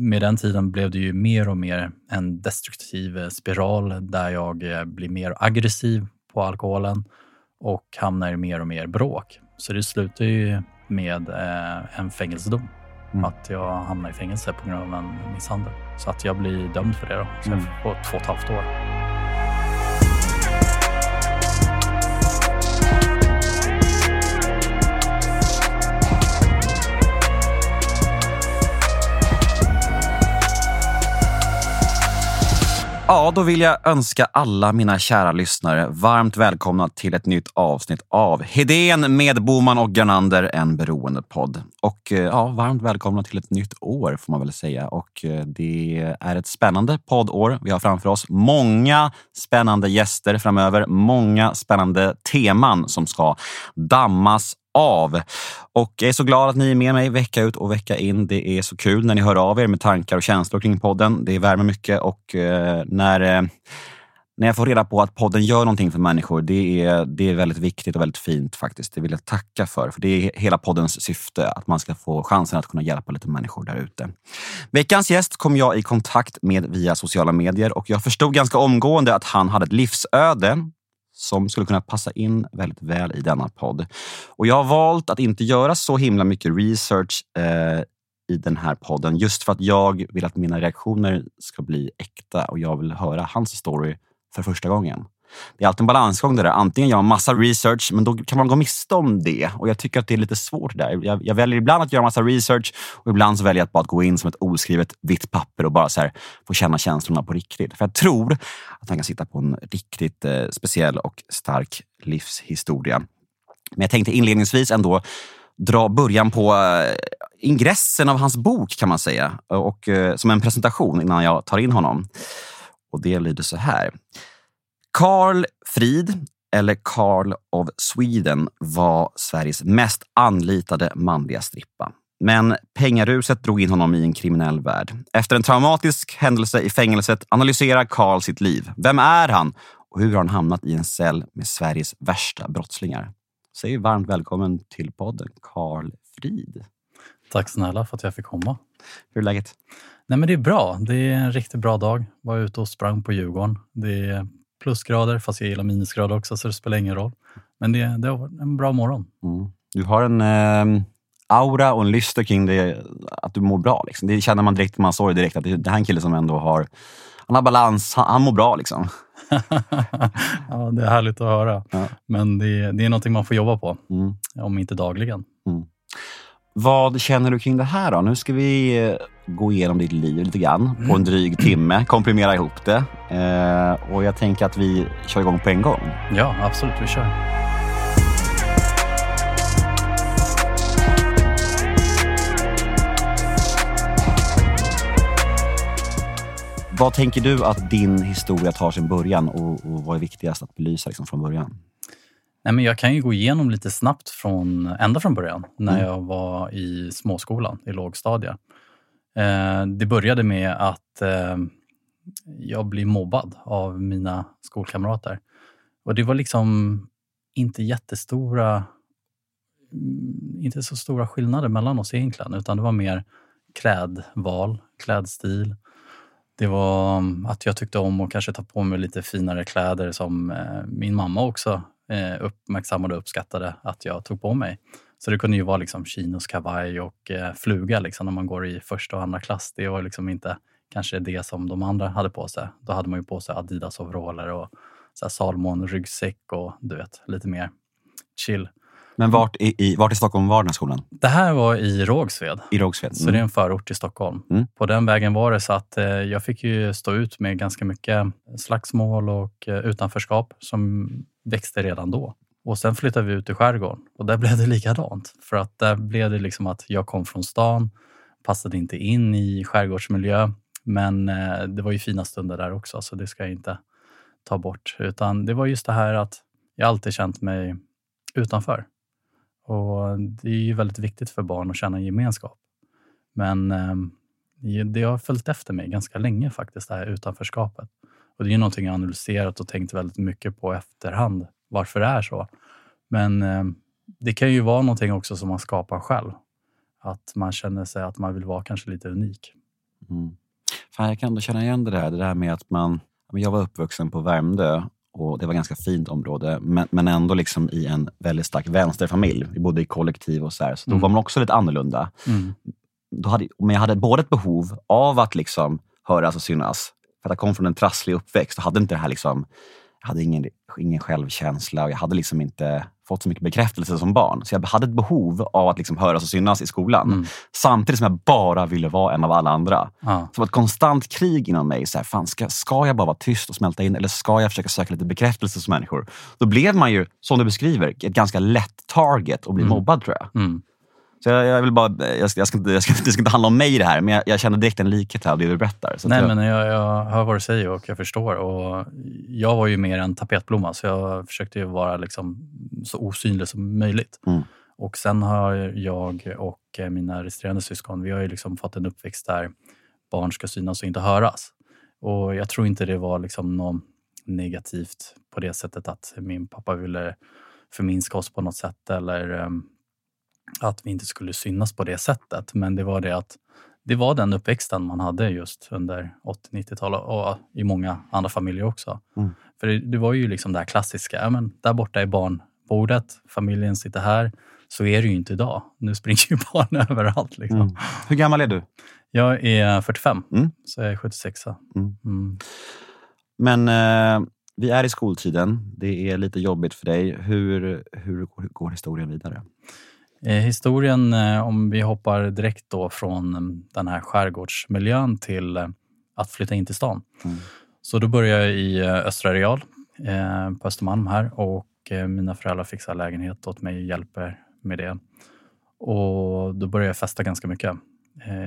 med den tiden blev det ju mer och mer en destruktiv spiral där jag eh, blir mer aggressiv på alkoholen och hamnar i mer och mer bråk. Så det slutar ju med eh, en fängelsedom. Mm. Att jag hamnar i fängelse på grund av en misshandel. Så att jag blir dömd för det då. Så mm. jag får två och ett halvt år. Ja, då vill jag önska alla mina kära lyssnare varmt välkomna till ett nytt avsnitt av Hedén med Boman och Garnander, en beroendepodd. Och eh, ja, varmt välkomna till ett nytt år får man väl säga. Och eh, det är ett spännande poddår vi har framför oss. Många spännande gäster framöver, många spännande teman som ska dammas av. Och jag är så glad att ni är med mig vecka ut och vecka in. Det är så kul när ni hör av er med tankar och känslor kring podden. Det värmer mycket och eh, när, eh, när jag får reda på att podden gör någonting för människor, det är, det är väldigt viktigt och väldigt fint faktiskt. Det vill jag tacka för. För det är hela poddens syfte, att man ska få chansen att kunna hjälpa lite människor där ute. Veckans gäst kom jag i kontakt med via sociala medier och jag förstod ganska omgående att han hade ett livsöde som skulle kunna passa in väldigt väl i denna podd. Och jag har valt att inte göra så himla mycket research eh, i den här podden just för att jag vill att mina reaktioner ska bli äkta och jag vill höra hans story för första gången. Det är alltid en balansgång det där. Antingen gör man massa research, men då kan man gå miste om det. Och jag tycker att det är lite svårt där. Jag, jag väljer ibland att göra massa research och ibland så väljer jag att bara gå in som ett oskrivet vitt papper och bara så här, få känna känslorna på riktigt. För jag tror att han kan sitta på en riktigt eh, speciell och stark livshistoria. Men jag tänkte inledningsvis ändå dra början på eh, ingressen av hans bok kan man säga. Och eh, som en presentation innan jag tar in honom. Och det lyder så här. Karl Frid, eller Karl of Sweden, var Sveriges mest anlitade manliga strippa. Men pengaruset drog in honom i en kriminell värld. Efter en traumatisk händelse i fängelset analyserar Karl sitt liv. Vem är han och hur har han hamnat i en cell med Sveriges värsta brottslingar? Säg varmt välkommen till podden, Karl Frid. Tack snälla för att jag fick komma. Hur är läget? Nej, men det är bra. Det är en riktigt bra dag. Var ute och sprang på Djurgården. Det är plusgrader, fast jag gillar minusgrader också så det spelar ingen roll. Men det, det var en bra morgon. Mm. Du har en eh, aura och en lyster kring det, att du mår bra. Liksom. Det känner man direkt, man såg direkt att det, det här är en kille som ändå har, han har balans, han, han mår bra. Liksom. ja, det är härligt att höra. Ja. Men det, det är någonting man får jobba på, mm. om inte dagligen. Mm. Vad känner du kring det här då? Nu ska vi gå igenom ditt liv lite grann på en dryg timme, komprimera ihop det. Eh, och jag tänker att vi kör igång på en gång. Ja, absolut. Vi kör. Vad tänker du att din historia tar sin början och, och vad är viktigast att belysa liksom från början? Nej, men jag kan ju gå igenom lite snabbt från, ända från början, när mm. jag var i småskolan, i lågstadiet. Eh, det började med att eh, jag blev mobbad av mina skolkamrater. Och det var liksom inte jättestora, mm, inte så stora skillnader mellan oss egentligen, utan det var mer klädval, klädstil. Det var mm, att jag tyckte om att kanske ta på mig lite finare kläder som eh, min mamma också uppmärksammade och uppskattade att jag tog på mig. Så det kunde ju vara liksom chinos kavaj och eh, fluga liksom, när man går i första och andra klass. Det var liksom inte kanske det som de andra hade på sig. Då hade man ju på sig Adidas-overaller och Salmon-ryggsäck och du vet, lite mer chill. Men vart i, vart i Stockholm var den här skolan? Det här var i Rågsved. I Rågsved. Mm. Så det är en förort till Stockholm. Mm. På den vägen var det så att eh, jag fick ju stå ut med ganska mycket slagsmål och eh, utanförskap som växte redan då. Och sen flyttade vi ut i skärgården och där blev det likadant. För att där blev det liksom att jag kom från stan, passade inte in i skärgårdsmiljö. Men eh, det var ju fina stunder där också, så det ska jag inte ta bort. Utan det var just det här att jag alltid känt mig utanför. Och Det är ju väldigt viktigt för barn att känna gemenskap. Men eh, det har följt efter mig ganska länge faktiskt, det här utanförskapet. Och Det är någonting jag analyserat och tänkt väldigt mycket på efterhand, varför det är så. Men eh, det kan ju vara någonting också som man skapar själv. Att man känner sig att man vill vara kanske lite unik. Mm. Fan, jag kan ändå känna igen det där, det där med att man... Jag var uppvuxen på Värmdö och det var ett ganska fint område, men, men ändå liksom i en väldigt stark vänsterfamilj. Vi bodde i kollektiv och så här, så då Mm. var man också lite annorlunda. Mm. Då hade, men jag hade både ett behov av att liksom höras och synas. För att jag kom från en trasslig uppväxt och hade inte det här liksom, jag hade ingen, ingen självkänsla och jag hade liksom inte fått så mycket bekräftelse som barn. Så jag hade ett behov av att liksom höras och synas i skolan. Mm. Samtidigt som jag bara ville vara en av alla andra. Det var ett konstant krig inom mig. Så här, fan, ska, ska jag bara vara tyst och smälta in eller ska jag försöka söka lite bekräftelse hos människor? Då blev man ju, som du beskriver, ett ganska lätt target att bli Mm. mobbad tror jag. Mm. Så jag, jag vill bara, jag ska, jag ska inte, jag ska, det ska inte handla om mig det här, men jag, jag känner direkt en likhet här av det du berättar. Så Nej, jag, men jag, jag hör vad du säger och jag förstår. Och jag var ju mer en tapetblomma så jag försökte vara liksom så osynlig som möjligt. Mm. Och sen har jag och mina resterande syskon, vi har ju liksom fått en uppväxt där barn ska synas och inte höras. Och jag tror inte det var liksom något negativt på det sättet att min pappa ville förminska oss på något sätt eller em, att vi inte skulle synas på det sättet. Men det var det att det var den uppväxten man hade just under 80-90-talet och i många andra familjer också. Mm. För det, det var ju liksom det här klassiska, ja, men där borta är barnbordet, familjen sitter här. Så är det ju inte idag. Nu springer ju barn överallt. Liksom. mm. Hur gammal är du? Jag är 45, Mm. så jag är 76. Mm. Mm. Men eh, vi är i skoltiden. Det är lite jobbigt för dig. Hur, hur går historien vidare? Eh, historien, eh, om vi hoppar direkt då från eh, den här skärgårdsmiljön till att flytta in till stan. Mm. Så då började jag i Östra Real på Östermalm här och mina föräldrar fixar lägenhet åt mig och hjälper med det. Och då började jag festa ganska mycket.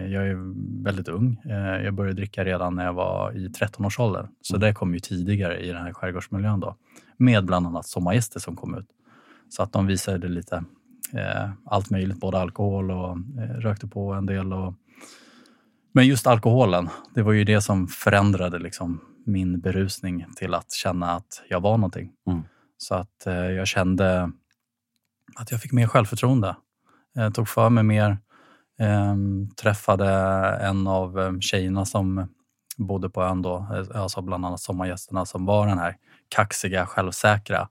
Jag är väldigt ung. Jag började dricka redan när jag var i 13-årsåldern. Så det kom ju tidigare i den här skärgårdsmiljön då. Med bland annat sommargäster som kom ut. Så att de visade lite eh, allt möjligt, både alkohol och eh, rökte på en del. Och... Men just alkoholen, det var ju det som förändrade liksom min berusning till att känna att jag var någonting. Mm. Så att eh, jag kände att jag fick mer självförtroende. Jag tog för mig mer. Eh, träffade en av eh, tjejerna som bodde på ön då, eh, alltså bland annat sommargästerna som var den här kaxiga, självsäkra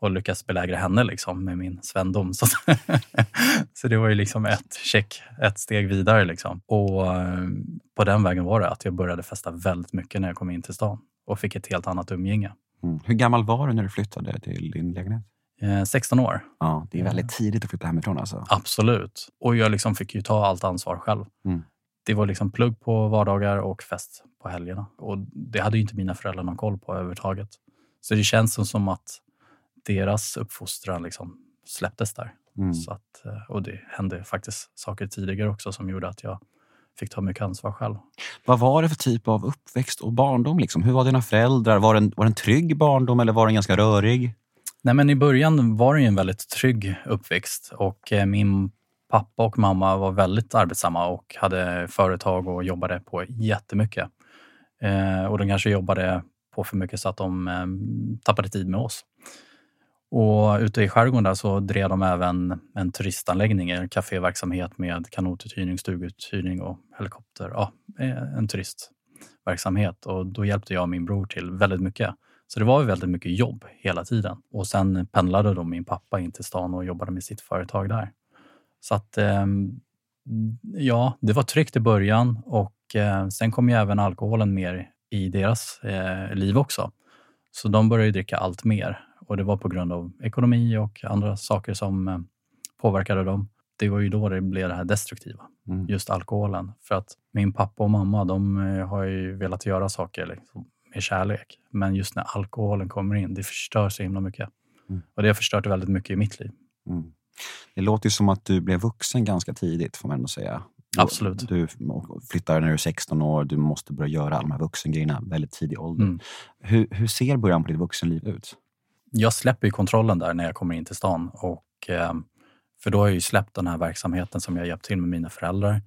och lyckas belägra henne liksom med min svendom. Så, så det var ju liksom ett check, ett steg vidare. Liksom. Och eh, på den vägen var det att jag började festa väldigt mycket när jag kom in till stan och fick ett helt annat umgänge. Mm. Hur gammal var du när du flyttade till din lägenhet? Eh, 16 år, Ja, det är väldigt tidigt att flytta hemifrån alltså. absolut. Och jag liksom fick ju ta allt ansvar själv. Mm. Det var liksom plugg på vardagar och fest på helgerna. Och det hade ju inte mina föräldrar någon koll på överhuvudtaget. Så det känns som att deras uppfostran liksom släpptes där. Mm. Så att, eh, och det hände faktiskt saker tidigare också som gjorde att jag fick ta mycket ansvar själv. Vad var det för typ av uppväxt och barndom? Liksom? Hur var dina föräldrar? Var det, en, var det en trygg barndom eller var den ganska rörig? Nej, men I början var det en väldigt trygg uppväxt och eh, min pappa och mamma var väldigt arbetsamma och hade företag och jobbade på jättemycket. Eh, och de kanske jobbade på för mycket så att de eh, tappade tid med oss. Och ute i skärgården där så drev de även en turistanläggning, en kaféverksamhet med kanotuthyrning, stuguthyrning och helikopter. Ja, eh, en turistverksamhet. Och då hjälpte jag och min bror till väldigt mycket. Så det var väldigt mycket jobb hela tiden. Och sen pendlade då min pappa in till stan och jobbade med sitt företag där. Så att ehm, ja, det var tryggt i början och eh, sen kom ju även alkoholen mer i deras eh, liv också. Så de började ju dricka allt mer och det var på grund av ekonomi och andra saker som eh, påverkade dem. Det var ju då det blev det här destruktiva, Mm. just alkoholen. För att min pappa och mamma, de eh, har ju velat göra saker liksom, med kärlek. Men just när alkoholen kommer in, det förstör så himla mycket. Mm. Och det har förstört väldigt mycket i mitt liv. Mm. Det låter ju som att du blev vuxen ganska tidigt, får man ändå säga. Du- Absolut. Du flyttar när du är 16 år, du måste börja göra alla de här vuxengrejerna väldigt tidig ålder. Mm. Hur, hur ser början på ditt vuxenliv ut? Jag släpper ju kontrollen där när jag kommer in till stan. Och, eh, för då har jag ju släppt den här verksamheten som jag hjälpt till med mina föräldrar.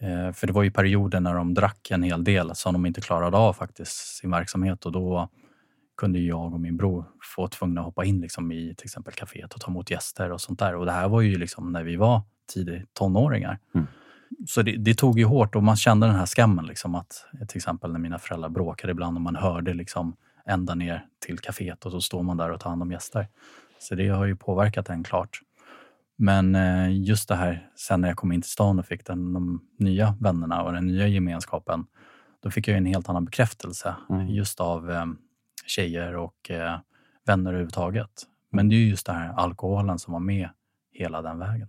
Eh, för det var ju perioder när de drack en hel del som de inte klarade av faktiskt sin verksamhet och då kunde jag och min bror få tvungna att hoppa in liksom i till exempel kaféet och ta emot gäster och sånt där. Och det här var ju liksom när vi var tidigt tonåringar. Mm. Så det, det, tog ju hårt och man kände den här skammen. Liksom, att, till exempel när mina föräldrar bråkade ibland och man hörde liksom, ända ner till kaféet och så står man där och tar hand om gäster. Så det har ju påverkat en klart. Men eh, just det här, sen när jag kom in till stan och fick den, de nya vännerna och den nya gemenskapen, då fick jag en helt annan bekräftelse mm. just av eh, tjejer och eh, vänner överhuvudtaget. Men det är just det här alkoholen som var med hela den vägen.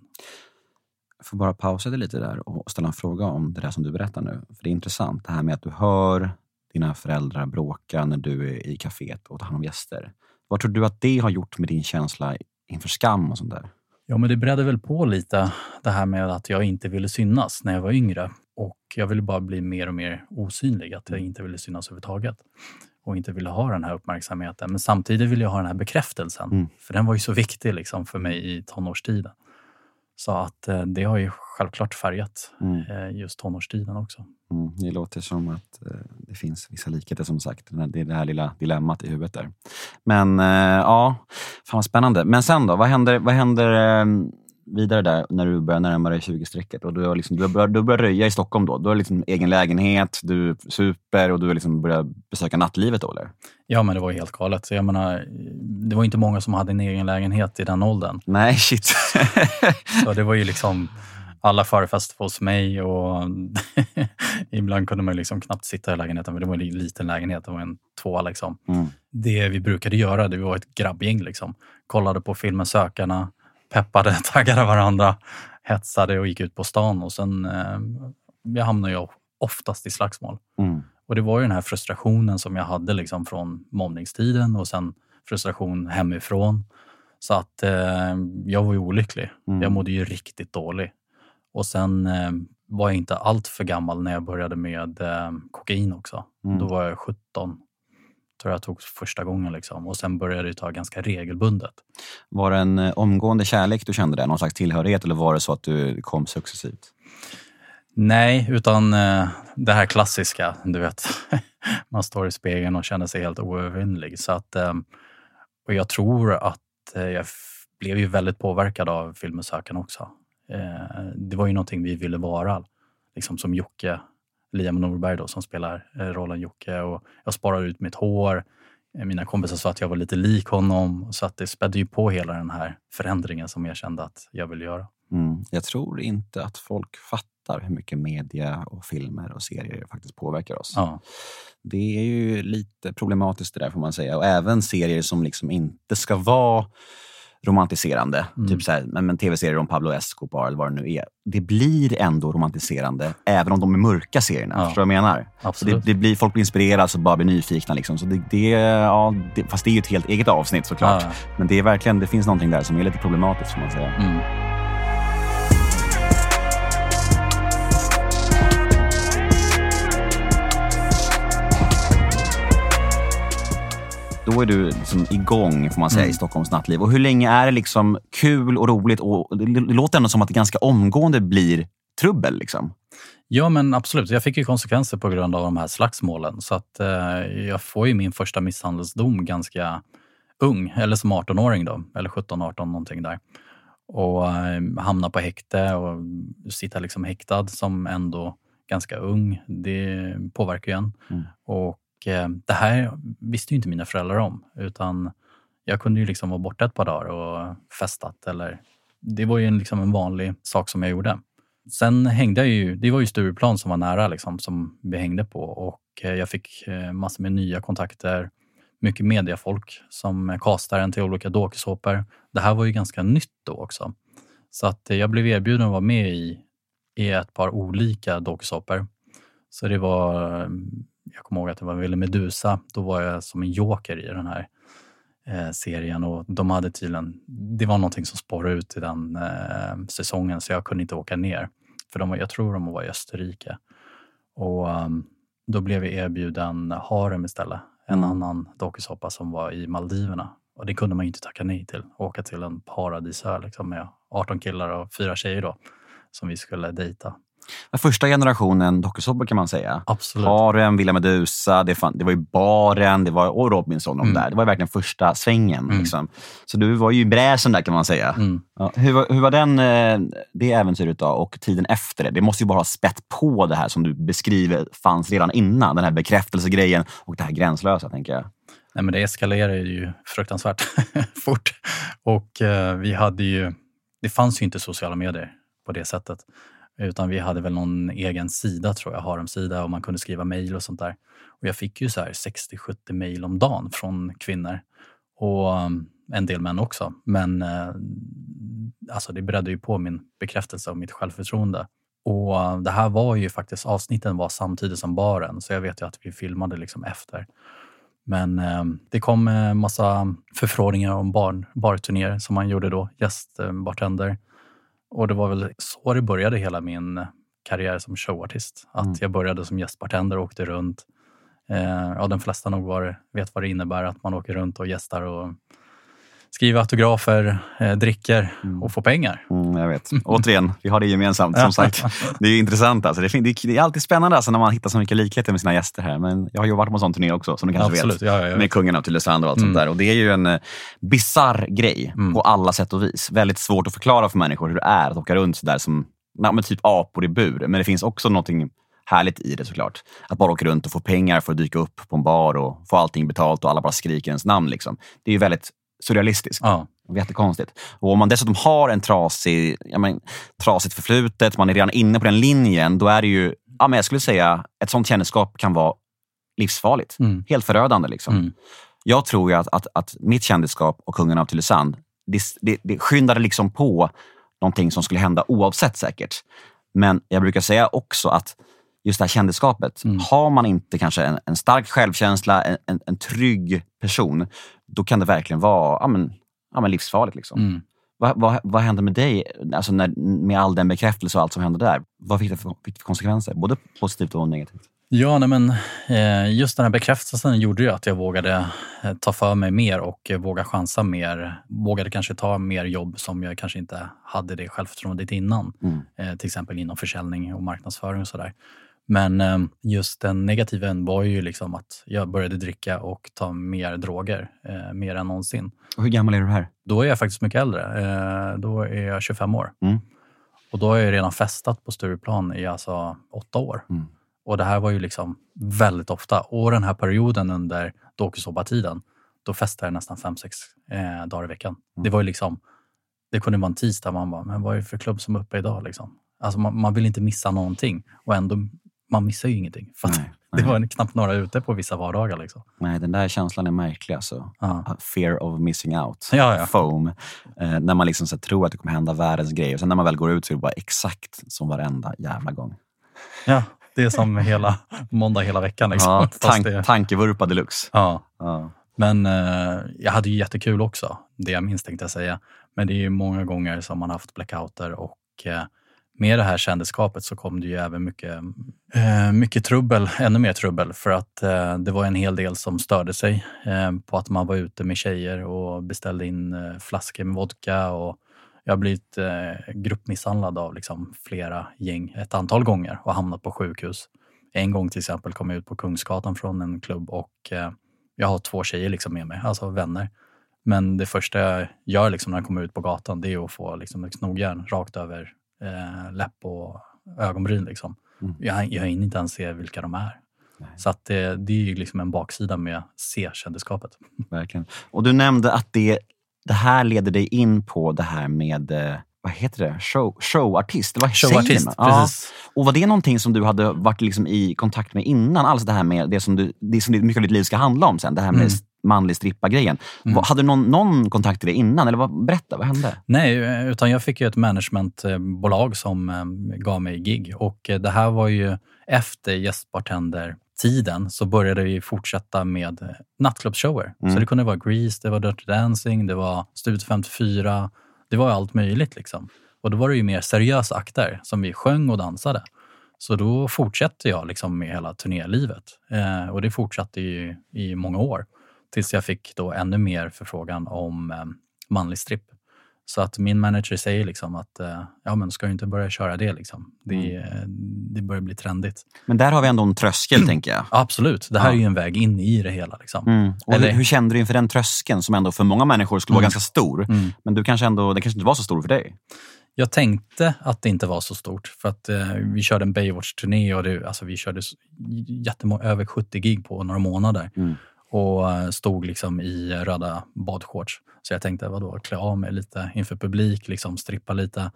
Jag får bara pausa dig lite där och ställa en fråga om det där som du berättar nu. För Det är intressant det här med att du hör dina föräldrar bråka när du är i kaféet och tar hand om gäster. Vad tror du att det har gjort med din känsla inför skam och sånt där? Ja, men det bredde väl på lite det här med att jag inte ville synas när jag var yngre. Och jag ville bara bli mer och mer osynlig, att jag inte ville synas överhuvudtaget och inte ville ha den här uppmärksamheten. Men samtidigt ville jag ha den här bekräftelsen, mm. för den var ju så viktig liksom för mig i tonårstiden. Så att eh, det har ju självklart färgat mm. Eh, just tonårstiden också. Mm, det låter som att eh, det finns vissa likheter som sagt. Det är det här lilla dilemmat i huvudet där. Men ja, fan vad spännande. Men sen då? Vad händer, vad händer vidare där när du börjar närma dig 20-strecket och du har, liksom, du, har börjat, du har börjat röja i Stockholm då? Du har liksom egen lägenhet, du super och du liksom börjat besöka nattlivet då eller? Ja, men det var helt galet. Jag menar, det var inte många som hade en egen lägenhet i den åldern. Nej, shit. så det var ju liksom alla förfester hos mig och ibland kunde man liksom knappt sitta i lägenheten för det var en liten lägenhet, det var en tvåa. Liksom. Mm. Det vi brukade göra, det var ett grabbgäng. Liksom. Kollade på filmen Sökarna, peppade, taggade varandra, hetsade och gick ut på stan. Och sen eh, hamnade jag oftast i slagsmål. Mm. Och det var ju den här frustrationen som jag hade liksom från mobbningstiden och sen frustration hemifrån. Så att eh, jag var ju olycklig. Mm. Jag mådde ju riktigt dåligt. Och sen eh, var jag inte allt för gammal när jag började med eh, kokain också. Mm. Då var jag 17 tror jag tog första gången. Liksom. Och sen började det ta ganska regelbundet. Var det en eh, omgående kärlek du kände där? Någon slags tillhörighet eller var det så att du kom successivt? Nej, utan eh, det här klassiska. Du vet, man står i spegeln och känner sig helt oövervinnlig. Så att, eh, och jag tror att jag blev ju väldigt påverkad av filmen Söken också. Det var ju någonting vi ville vara. Liksom som Jocke Liam Norberg då, som spelar eh, rollen Jocke. Och jag sparade ut mitt hår. Eh, mina kompisar sa att jag var lite lik honom. Så att det spädde ju på hela den här förändringen som jag kände att jag ville göra. Mm. Jag tror inte att folk fattar hur mycket media och filmer och serier faktiskt påverkar oss. Ja. Det är ju lite problematiskt det där får man säga. Och även serier som liksom inte ska vara romantiserande. Mm. Typ så här, men, tv-serier om Pablo Escobar eller vad det nu är. Det blir ändå romantiserande, även om de är mörka serierna. Ja. Förstår du vad jag menar? Absolut. Det, det, blir, folk blir inspirerade och bara blir nyfikna. Liksom. Så det, det, ja, det, fast det är ju ett helt eget avsnitt såklart. Ja. Men det, är verkligen, det finns någonting där som är lite problematiskt får man säga. Mm. Då är du liksom igång får man säga, mm. i Stockholms nattliv. Och hur länge är det liksom kul och roligt? Och det låter ändå som att det ganska omgående blir trubbel. Liksom. Ja, men absolut. Jag fick ju konsekvenser på grund av de här slagsmålen. Så att eh, jag får ju min första misshandelsdom ganska ung, eller som 18-åring då, eller 17-18 någonting där. Och eh, hamna på häkte och sitta liksom häktad som ändå ganska ung, det påverkar ju en. Mm. Och Eh, det här visste ju inte mina föräldrar om. Utan jag kunde ju liksom vara borta ett par dagar och festat. Eller, det var ju en, liksom en vanlig sak som jag gjorde. Sen hängde jag ju, det var ju Stureplan som var nära liksom, som vi hängde på och eh, jag fick eh, massor med nya kontakter. Mycket mediafolk som kastade en till olika dokusåpor. Det här var ju ganska nytt då också. Så att jag blev erbjuden att vara med i, i ett par olika dokusåpor. Så det var jag kommer ihåg att det var Ville Medusa. Då var jag som en joker i den här eh, serien och de hade tydligen, det var någonting som spårade ut i den eh, säsongen så jag kunde inte åka ner. För de, jag tror de var i Österrike. Och um, då blev vi erbjuden Harem istället. En mm. annan dokusåpa som var i Maldiverna. Och det kunde man ju inte tacka nej till. Åka till en paradisö liksom, med 18 killar och fyra tjejer då, som vi skulle dejta. Första generationen dokusåpor kan man säga. Absolut. Harem, Villa Medusa, det, fan, det var ju Baren det var, och Robinson. Mm. där. Det var verkligen första svängen. Mm. Liksom. Så du var ju i bräschen där kan man säga. Mm. Ja, hur, var, hur var den, eh, det äventyret då och tiden efter det? Det måste ju bara ha spett på det här som du beskriver fanns redan innan. Den här bekräftelsegrejen och det här gränslösa, tänker jag. Nej, men det eskalerade ju fruktansvärt fort. Och eh, vi hade ju, det fanns ju inte sociala medier på det sättet. Utan vi hade väl någon egen sida, tror jag, haremsida och man kunde skriva mejl och sånt där. Och jag fick ju så 60-70 mejl om dagen från kvinnor. Och um, en del män också. Men eh, alltså det bredde ju på min bekräftelse och mitt självförtroende. Och eh, det här var ju faktiskt, avsnitten var samtidigt som baren, så jag vet ju att vi filmade liksom efter. Men eh, det kom eh, massa förfrågningar om bar, barturnéer som man gjorde då, gästbartender. Eh, och det var väl så det började hela min karriär som showartist. Att mm. jag började som gästbartender och åkte runt. Eh, ja, de flesta nog var, vet vad det innebär att man åker runt och gästar och skriver autografer, eh, dricker mm. och får pengar. Mm, jag vet. Återigen, vi har det gemensamt. Som sagt. Det är intressant. Alltså. Det, är, det är alltid spännande alltså, när man hittar så mycket likheter med sina gäster här. Men jag har ju varit på en sån turné också, som du kanske Absolut. vet. Ja, ja, ja. Med kungen av Tylösand och allt mm. sånt där. Och det är ju en eh, bizarr grej mm. på alla sätt och vis. Väldigt svårt att förklara för människor hur det är att åka runt sådär som ja, typ apor i bur. Men det finns också någonting härligt i det såklart. Att bara åka runt och få pengar för att dyka upp på en bar och få allting betalt och alla bara skriker ens namn. Liksom. Det är ju väldigt surrealistisk. Ja. Jättekonstigt. Och om man dessutom har en trasig, ja, men, trasigt förflutet, man är redan inne på den linjen, då är det ju, ja, men jag skulle säga, ett sånt kändisskap kan vara livsfarligt. Mm. Helt förödande. Liksom. Mm. Jag tror ju att, att, att mitt kändisskap och kungen av Tylösand, det, det, det skyndade liksom på någonting som skulle hända oavsett säkert. Men jag brukar säga också att just det här kändisskapet, mm. har man inte kanske en, en stark självkänsla, en, en, en trygg person, då kan det verkligen vara ja, men, ja, men livsfarligt. Liksom. Mm. Vad, vad, vad hände med dig alltså när, med all den bekräftelse och allt som hände där? Vad fick det för, fick det för konsekvenser? Både positivt och negativt? Ja, nej men, eh, just den här bekräftelsen gjorde ju att jag vågade eh, ta för mig mer och eh, våga chansa mer. Vågade kanske ta mer jobb som jag kanske inte hade det självförtroendet innan. Mm. Till exempel inom försäljning och marknadsföring och sådär. Men eh, just den negativa var ju liksom att jag började dricka och ta mer droger, eh, mer än någonsin. Och hur gammal är du här? Då är jag faktiskt mycket äldre. Eh, då är jag 25 år. Mm. Och då har jag redan festat på Stureplan i alltså åtta år. Mm. Och det här var ju liksom väldigt ofta. Och den här perioden under dokusåpa-tiden, då festade jag nästan fem, sex eh, dagar i veckan. Mm. Det var ju liksom, det kunde vara en tisdag, man bara, men vad är det för klubb som är uppe idag? Liksom? Alltså man, man, vill inte missa någonting och ändå man missar ju ingenting. För nej, det var knappt några ute på vissa vardagar. Liksom. Nej, den där känslan är märklig. Alltså. Ja. Fear of missing out. Ja, ja. Foam. Eh, när man liksom så tror att det kommer hända världens grej och sen när man väl går ut så är det bara exakt som varenda jävla gång. Ja, det är som hela måndag hela veckan. Liksom. Ja, tank, det... Tankevurpa deluxe. Ja. ja. Men eh, jag hade ju jättekul också. Det jag minns tänkte jag säga. Men det är ju många gånger som man haft blackouter och eh, med det här kändisskapet så kom det ju även mycket, eh, mycket trubbel, ännu mer trubbel för att eh, det var en hel del som störde sig eh, på att man var ute med tjejer och beställde in flaskor med vodka och jag har blivit gruppmisshandlad av liksom flera gäng ett antal gånger och hamnat på sjukhus. En gång till exempel kom jag ut på Kungsgatan från en klubb och jag har två tjejer liksom med mig, alltså vänner. Men det första jag gör liksom när jag kommer ut på gatan det är att få liksom ett knogjärn rakt över eh, läpp och ögonbryn. Liksom. Mm. Jag, jag hinner inte ens se vilka de är. Nej. Så att det, det är ju liksom en baksida med C-kändisskapet. Verkligen. Och du nämnde att det, det här leder dig in på det här med eh, vad heter det? Show, showartist? Vad showartist, ja. Och var det någonting som du hade varit liksom i kontakt med innan? Alltså det här med det som, du, det som mycket av ditt liv ska handla om sen. Det här med mm manlig strippa-grejen. Mm. Hade du någon, någon kontakt till det innan? Eller vad, berätta, vad hände? Nej, utan jag fick ju ett managementbolag som um, gav mig gig. Och uh, det här var ju efter gästbartender-tiden så började vi fortsätta med nattklubbsshower. Mm. Så det kunde vara Grease, det var Dirty Dancing, det var Studio 54. Det var allt möjligt. liksom. Och då var det ju mer seriösa akter som vi sjöng och dansade. Så då fortsatte jag liksom med hela turnélivet. Eh, och det fortsatte ju i många år. Tills jag fick då ännu mer förfrågan om eh, manlig stripp. Så att min manager säger liksom att eh, ja, men ska du inte börja köra det? Liksom. Det, mm. det börjar bli trendigt. Men där har vi ändå en tröskel, mm. tänker jag. Absolut. Det här ja. är en väg in i det hela. Liksom. Mm. Eller... hur, hur, kände du inför den tröskeln som ändå för många människor skulle vara mm. ganska stor? Mm. Men du kanske ändå, det kanske inte var så stor för dig? Jag tänkte att det inte var så stort för att eh, vi körde en Baywatch-turné och det, alltså, vi körde jättemånga, över 70 gig på några månader. Och eh, stod liksom i röda badshorts. Så jag tänkte, vadå, klä av mig lite inför publik, liksom strippa lite.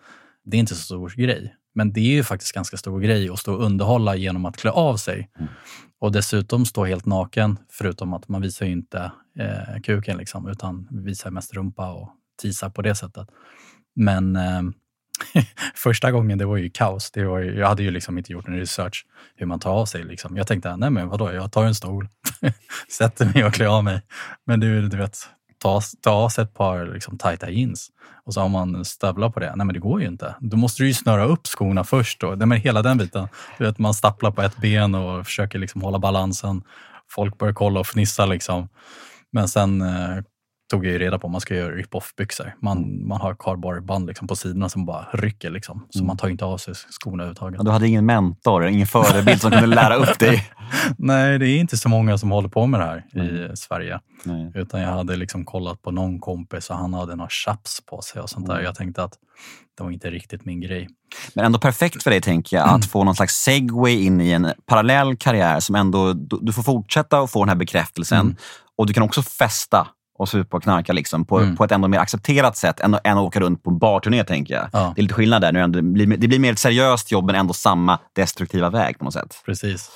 Det är inte så stor grej. Men det är ju faktiskt ganska stor grej att stå och underhålla genom att klä av sig. Mm. Och dessutom stå helt naken, förutom att man visar ju inte eh, kuken liksom, utan visar mest rumpa och tisar på det sättet. Men eh, första gången det var ju kaos. Det var ju, jag hade ju liksom inte gjort en research hur man tar av sig. Liksom. Jag tänkte, nej men vadå, jag tar en stol, sätter mig och klär av mig. Men du, du vet, ta, ta av sig ett par liksom, tajta jeans och så har man stövlar på det. Nej men det går ju inte. Då måste du ju snöra upp skorna först. Då. Nej, men hela den biten. Du vet, man stapplar på ett ben och försöker liksom hålla balansen. Folk börjar kolla och fnissa. Liksom. Men sen eh, tog jag ju reda på man ska göra rip-off-byxor. Man, man har kardborreband liksom på sidorna som bara rycker. Liksom. Så mm. man tar inte av sig skorna överhuvudtaget. Du hade ingen mentor, ingen förebild som kunde lära upp dig? Nej, det är inte så många som håller på med det här mm. i Sverige. Nej. Utan jag hade liksom kollat på någon kompis och han hade några chaps på sig och sånt där. Mm. Jag tänkte att det var inte riktigt min grej. Men ändå perfekt för dig, tänker jag, att mm. få någon slags segway in i en parallell karriär som ändå, du får fortsätta att få den här bekräftelsen mm. och du kan också festa och supa och knarka liksom, på, mm. på ett ändå mer accepterat sätt än, än att åka runt på en barturné, tänker jag. Ja. Det är lite skillnad där. Nu det, blir, det blir mer ett seriöst jobb, men ändå samma destruktiva väg på något sätt. Precis.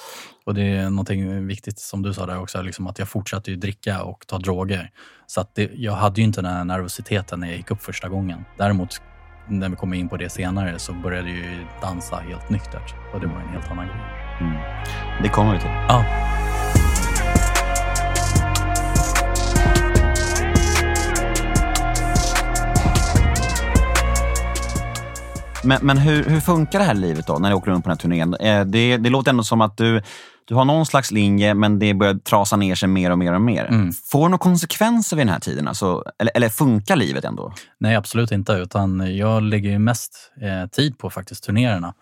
Och det är någonting viktigt som du sa där också, liksom att jag fortsatte ju dricka och ta droger. Så att det, jag hade ju inte den här nervositeten när jag gick upp första gången. Däremot när vi kommer in på det senare så började jag ju dansa helt nyktert och det var en helt annan grej. Mm. Det kommer vi till. Ja. Men, men hur, hur, funkar det här livet då när du åker runt på den här turnén? Eh, det, det låter ändå som att du, du har någon slags linje men det börjar trasa ner sig mer och mer och mer. Mm. Får det några konsekvenser vid den här tiden? Alltså, eller, eller funkar livet ändå? Nej, absolut inte. Utan jag lägger mest eh, tid på faktiskt turnéerna.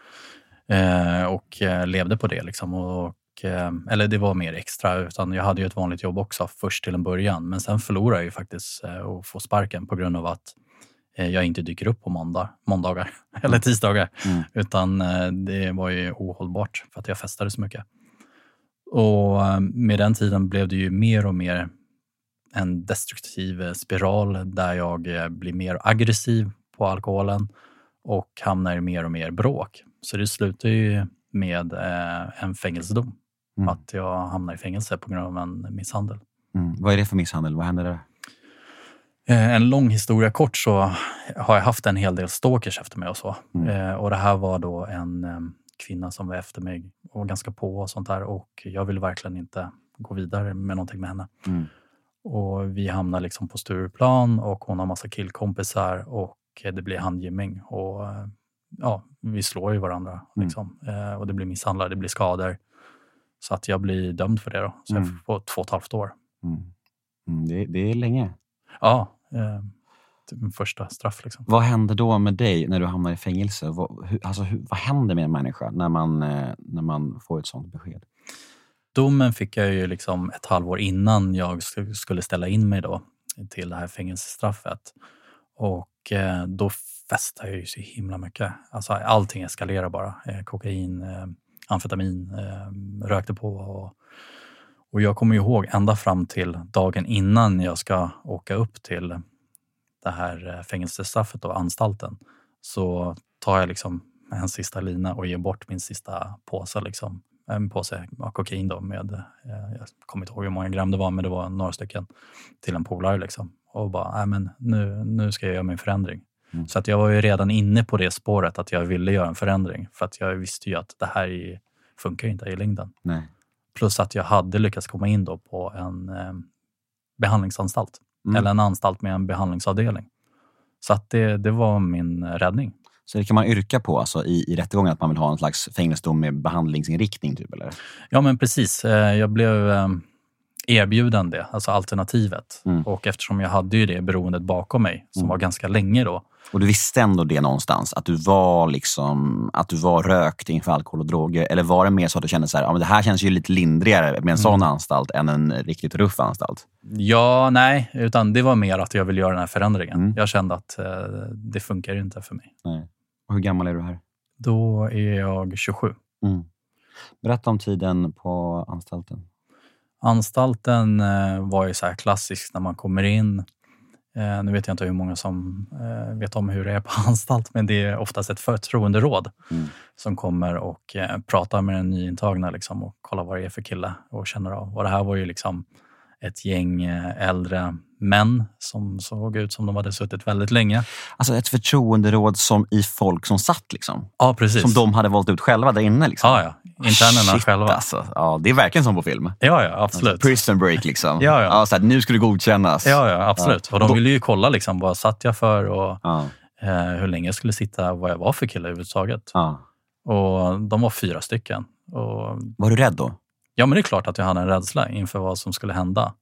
Eh, och eh, levde på det. Liksom. Och, eh, eller det var mer extra. Utan jag hade ju ett vanligt jobb också först till en början. Men sen förlorade jag ju faktiskt och få sparken på grund av att jag inte dyker upp på måndag, måndagar eller mm. tisdagar. Mm. Utan eh, det var ju ohållbart för att jag festade så mycket. Och eh, med den tiden blev det ju mer och mer en destruktiv spiral där jag blir mer aggressiv på alkoholen och hamnar i mer och mer bråk. Så det slutar ju med en fängelsedom. Mm. Att jag hamnar i fängelse på grund av en misshandel. Mm. Vad är det för misshandel? Vad händer där? Eh, en lång historia kort så har jag haft en hel del stalkers efter mig och så. Mm. Eh, och det här var då en kvinna som var efter mig och ganska på och sånt där och jag ville verkligen inte gå vidare med någonting med henne. Mm. Och vi hamnar liksom på Stureplan och hon har massa killkompisar och det blir handgemäng och ja, vi slår ju varandra. Mm. Liksom. Eh, och det blir misshandlar, det blir skador. Så att jag blir dömd för det. Då. Så mm. jag får två och ett halvt år. Mm. mm det, det är länge. Ja, eh, typ första straff. Liksom. Vad händer då med dig när du hamnar i fängelse? Vad, hur, alltså, hur, vad händer med en människa när man, eh, när man får ett sånt besked? Domen fick jag ju liksom ett halvår innan jag skulle ställa in mig då till det här fängelsestraffet. Och eh, då festade jag ju så himla mycket. Alltså, allting eskalerar bara. Eh, kokain, eh, amfetamin, eh, rökte på och och jag kommer ihåg ända fram till dagen innan jag ska åka upp till det här eh, fängelsestraffet och anstalten så tar jag liksom en sista lina och ger bort min sista påse. Liksom. En påse kokain då med, eh, jag kommer inte ihåg hur många gram det var, men det var några stycken till en polare. Liksom. Och bara, nej men nu, nu ska jag göra min förändring. Mm. Så att jag var ju redan inne på det spåret att jag ville göra en förändring. För att jag visste ju att det här funkar inte i längden. Nej. Plus att jag hade lyckats komma in då på en eh, behandlingsanstalt. Mm. Eller en anstalt med en behandlingsavdelning. Så att det, det var min räddning. Så det kan man yrka på alltså, i, i rättegången, att man vill ha en slags fängelsedom med behandlingsinriktning? Typ, eller? Ja, men precis. Eh, jag blev, erbjuden det, alltså alternativet. Mm. Och eftersom jag hade ju det beroendet bakom mig, som Mm. var ganska länge då. Och du visste ändå det någonstans? Att du var liksom, att du var rökt inför alkohol och droger? Eller var det mer så att du kände så här, ja, men det här känns ju lite lindrigare med en sån anstalt än en riktigt ruff anstalt? Ja, nej, utan det var mer att jag ville göra den här förändringen. Mm. Jag kände att eh, det funkar inte för mig. Nej. Och hur gammal är du här? Då är jag 27. Mm. Berätta om tiden på anstalten. Anstalten eh, var ju så här klassisk när man kommer in. Eh, nu vet jag inte hur många som eh, vet om hur det är på anstalt, men det är oftast ett förtroenderåd Mm. som kommer och pratar med den nyintagna liksom, och kollar vad det är för kille och känner av. Och det här var ju liksom ett gäng eh, äldre män som såg ut som de hade suttit väldigt länge. Alltså ett förtroenderåd som i folk som satt liksom. Ja, precis. Som de hade valt ut själva där inne. Liksom. Ja, ja. Internerna Shit, själva. Alltså. Ja, det är verkligen som på film. Ja, ja, absolut. Prison break liksom. Ja, ja. så här, nu ska du godkännas. Ja, ja, absolut. Ja. Och de ville ju kolla liksom, vad satt jag för och Ja, eh, hur länge jag skulle sitta, vad jag var för kille överhuvudtaget. ja. Och de var fyra stycken. Och, Var du rädd då? Ja, men det är klart att jag hade en rädsla inför vad som skulle hända.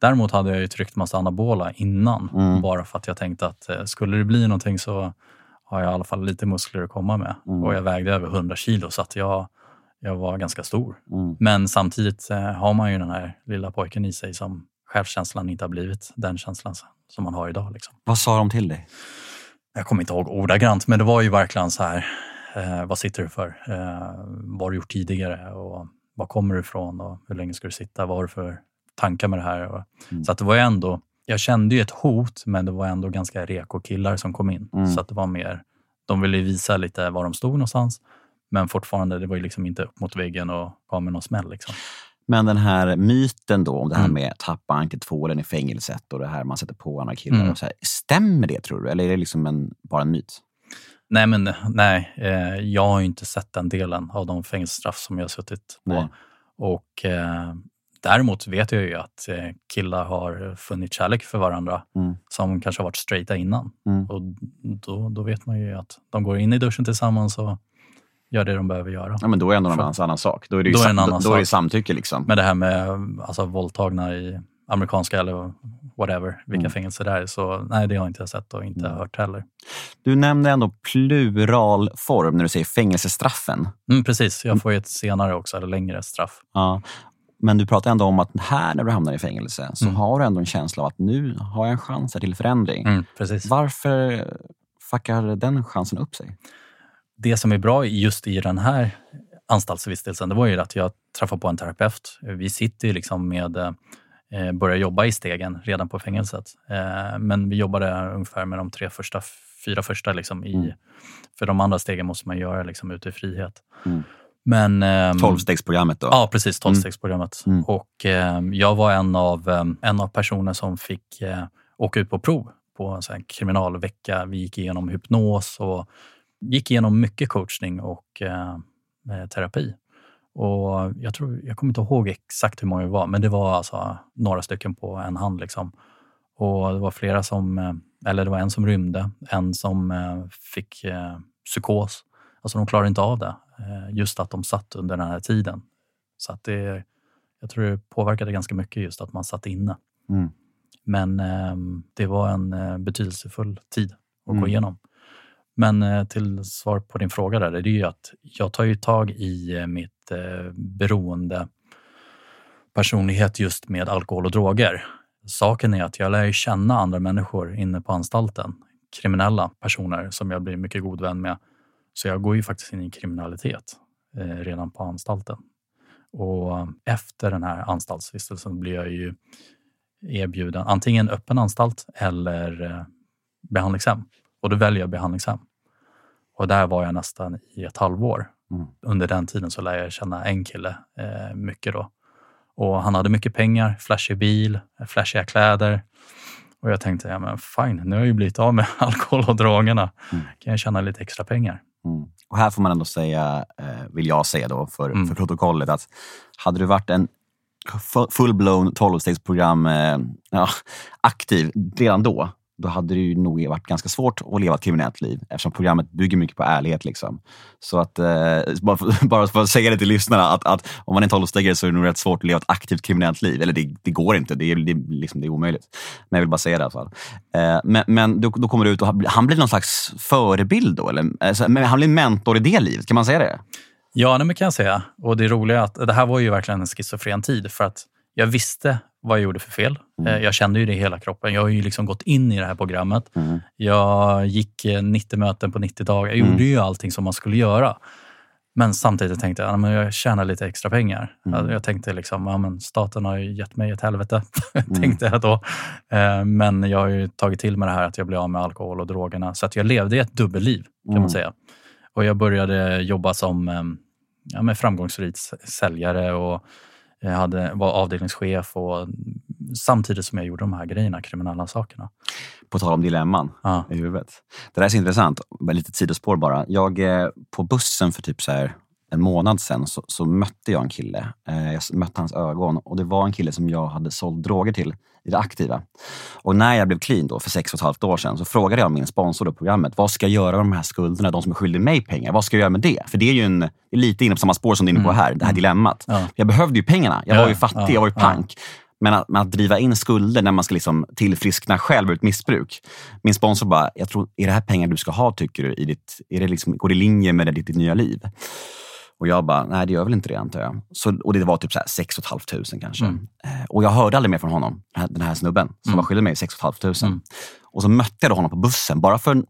Däremot hade jag ju tryckt massa anabola innan, Mm. bara för att jag tänkte att eh, skulle det bli någonting så har jag i alla fall lite muskler att komma med. Mm. Och jag vägde över 100 kilo, så att jag, jag var ganska stor. Mm. Men samtidigt eh, har man ju den här lilla pojken i sig som självkänslan inte har blivit den känslan som man har idag. Liksom. Vad sa de till dig? Jag kommer inte ihåg ordagrant, men det var ju verkligen så här. Eh, vad sitter du för? Eh, vad har du gjort tidigare? Och var kommer du ifrån? Och hur länge ska du sitta? Vad har du för tankar med det här? Mm. Så att det var ändå, jag kände ju ett hot, men det var ändå ganska reko killar som kom in. Mm. Så att det var mer, de ville visa lite var de stod någonstans. Men fortfarande, det var ju liksom inte upp mot väggen och gav mig någon smäll. Liksom. Men den här myten då om det här Mm. med tappa ankeltvålen i fängelset och det här man sätter på andra killar. Mm. Och så här, stämmer det tror du? Eller är det liksom en, bara en myt? Nej, men nej, eh, jag har ju inte sett den delen av de fängelsestraff som jag har suttit på. Nej. Och eh, däremot vet jag ju att eh, killar har funnit kärlek för varandra Mm. som kanske har varit straighta innan. Mm. Och då, då vet man ju att de går in i duschen tillsammans och gör det de behöver göra. Ja, men då är det ändå en annan, sak. Då är det ju Då är det sam- en annan då, då är det samtycke. Liksom. Men det här med alltså, våldtagna i amerikanska eller whatever, vilka Mm. fängelser det är. Så nej, det har jag inte sett och inte Mm. hört heller. Du nämner ändå pluralform när du säger fängelsestraffen. Mm, precis, jag får ju ett senare också, eller längre straff. Ja. Men du pratar ändå om att här när du hamnar i fängelse så Mm. har du ändå en känsla av att nu har jag en chans till förändring. Mm, precis. Varför fuckar den chansen upp sig? det som är bra just i den här anstaltsvistelsen, det var ju att jag träffade på en terapeut. Vi sitter ju liksom med, eh, börjar jobba i stegen redan på fängelset. Eh, men vi jobbade ungefär med de tre första, fyra första liksom i, Mm. för de andra stegen måste man göra liksom ute i frihet. Mm. Men, ehm, Tolvstegsprogrammet då? Ja, precis. Tolvstegsprogrammet. Mm. Och eh, jag var en av, eh, en av personer som fick eh, åka ut på prov på en sån kriminalvecka. Vi gick igenom hypnos och gick igenom mycket coachning och eh, eh, terapi. Och jag, tror, jag kommer inte ihåg exakt hur många det var, men det var alltså några stycken på en hand. Liksom. Och det var flera som, eh, eller det var en som rymde, en som eh, fick eh, psykos. Alltså de klarade inte av det, just att de satt under den här tiden. Så att det, jag tror det påverkade ganska mycket just att man satt inne. Mm. Men eh, det var en betydelsefull tid att Mm. gå igenom. Men eh, till svar på din fråga där, det är ju att jag tar ju tag i eh, mitt eh, beroende personlighet just med alkohol och droger. Saken är att jag lär ju känna andra människor inne på anstalten. Kriminella personer som jag blir mycket god vän med. Så jag går ju faktiskt in i kriminalitet redan på anstalten. Och efter den här anstaltsvistelsen blir jag ju erbjuden antingen öppen anstalt eller behandlingshem. Och då väljer jag behandlingshem. Och där var jag nästan i ett halvår. Mm. Under den tiden så lär jag känna en kille eh, mycket då. Och han hade mycket pengar, flashig bil, flashiga kläder. Och jag tänkte, ja men fine, nu har jag ju blivit av med alkohol och drogerna. Mm. Kan jag tjäna lite extra pengar? Mm. Och här får man ändå säga, eh, vill jag säga då för, Mm. för protokollet, att hade du varit en fu- full-blown 12-stegsprogram eh, ja, aktiv redan då, då hade det ju nog varit ganska svårt att leva ett kriminellt liv eftersom programmet bygger mycket på ärlighet. Liksom. Så att, eh, bara, för, bara för att säga det till lyssnarna, att, att om man är tolvstegare så är det nog rätt svårt att leva ett aktivt kriminellt liv. Eller det, det går inte, det är, det, liksom, det är omöjligt. Men jag vill bara säga det i alla fall. Eh, men men då, då kommer du ut och han blir någon slags förebild då? Eller? Alltså, men han blir mentor i det livet, kan man säga det? Ja, det kan jag säga. Och det roliga är att det här var ju verkligen en schizofren tid. För att jag visste vad jag gjorde för fel. Mm. Eh, jag kände ju det i hela kroppen. Jag har ju liksom gått in i det här programmet. Mm. Jag gick 90 eh, möten på 90 dagar. Jag mm. gjorde ju allting som man skulle göra. Men samtidigt tänkte jag att jag tjänar lite extra pengar. Mm. Jag tänkte liksom, ja, men staten har gett mig ett helvete, mm. tänkte jag då. Eh, men jag har ju tagit till med det här att jag blir av med alkohol och drogerna. Så att jag levde ett dubbelliv kan man mm. säga. Och jag började jobba som ja, framgångsrik säljare och jag hade, var avdelningschef och samtidigt som jag gjorde de här grejerna, kriminella sakerna. På tal om dilemman ja. i huvudet. Det där är så intressant, lite sidospår bara. Jag eh, på bussen för typ så här en månad sen så, så, mötte jag en kille. Eh, jag mötte hans ögon och det var en kille som jag hade sålt droger till i det aktiva. Och när jag blev clean då för sex och ett halvt år sedan så frågade jag min sponsor på programmet, vad ska jag göra med de här skulderna, de som är skyldiga mig pengar? Vad ska jag göra med det? För det är ju en, lite inne på samma spår som du är inne på mm. här, det här mm. dilemmat. Ja. Jag behövde ju pengarna, jag var ju fattig, ja, jag var ju pank. Men att, men att, driva in skulder när man ska liksom tillfriskna själv ur ett missbruk. Min sponsor bara, jag tror, är det här pengar du ska ha tycker du? I ditt, är det liksom, går det i linje med ditt, ditt nya liv? Och jag bara, nej det gör väl inte det antar jag. Så, och det var typ så här 6 500 kanske. Mm. Eh, och jag hörde aldrig mer från honom, den här snubben som mm. var skyldig mig 6 500. Mm. Och så mötte jag honom på bussen bara för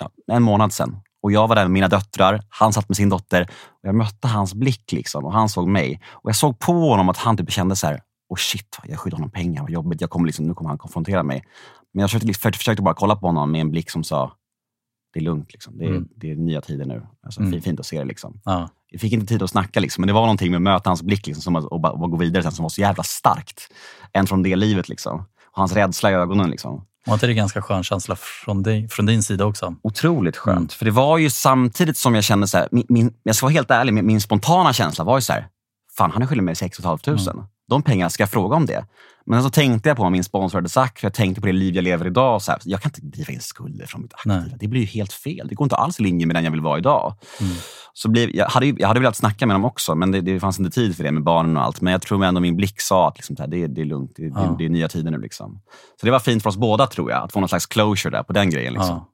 ja, en månad sedan. Och jag var där med mina döttrar, han satt med sin dotter. Och jag mötte hans blick liksom, och han såg mig. Och jag såg på honom att han typ kände så här, oh shit, jag skyddar honom pengar, vad jobbigt. Jag kommer liksom, nu kommer han konfrontera mig. Men jag försökte, försökte bara kolla på honom med en blick som sa, det är lugnt. Liksom. Det, är, mm. det är nya tider nu. Alltså, mm. Fint att se det. Liksom. Ja. Jag fick inte tid att snacka, liksom, men det var någonting med att möta hans blick liksom, som och, och, och gå vidare sen, som var så jävla starkt. Än från det livet. Liksom. Och hans rädsla i ögonen. Liksom. Var inte det ganska skön känsla från, dig, från din sida också? Otroligt skönt. Mm. För det var ju samtidigt som jag kände, så här, min, min, jag ska vara helt ärlig, min, min spontana känsla var ju så här, fan han är skyldig mig 6 500. Mm. De pengarna, ska jag fråga om det? Men så tänkte jag på vad min sponsor hade sagt, för jag tänkte på det liv jag lever idag. Så här, jag kan inte driva in skulder från mitt aktiva. Nej. Det blir ju helt fel. Det går inte alls i linje med den jag vill vara idag. Mm. Så blev, jag, hade, jag hade velat snacka med dem också, men det, det fanns inte tid för det med barnen och allt. Men jag tror ändå min blick sa att liksom, det, det är lugnt. Det, ja. det, det, är nya tider nu. Liksom. Så det var fint för oss båda, tror jag, att få någon slags closure där på den grejen. Liksom. Ja.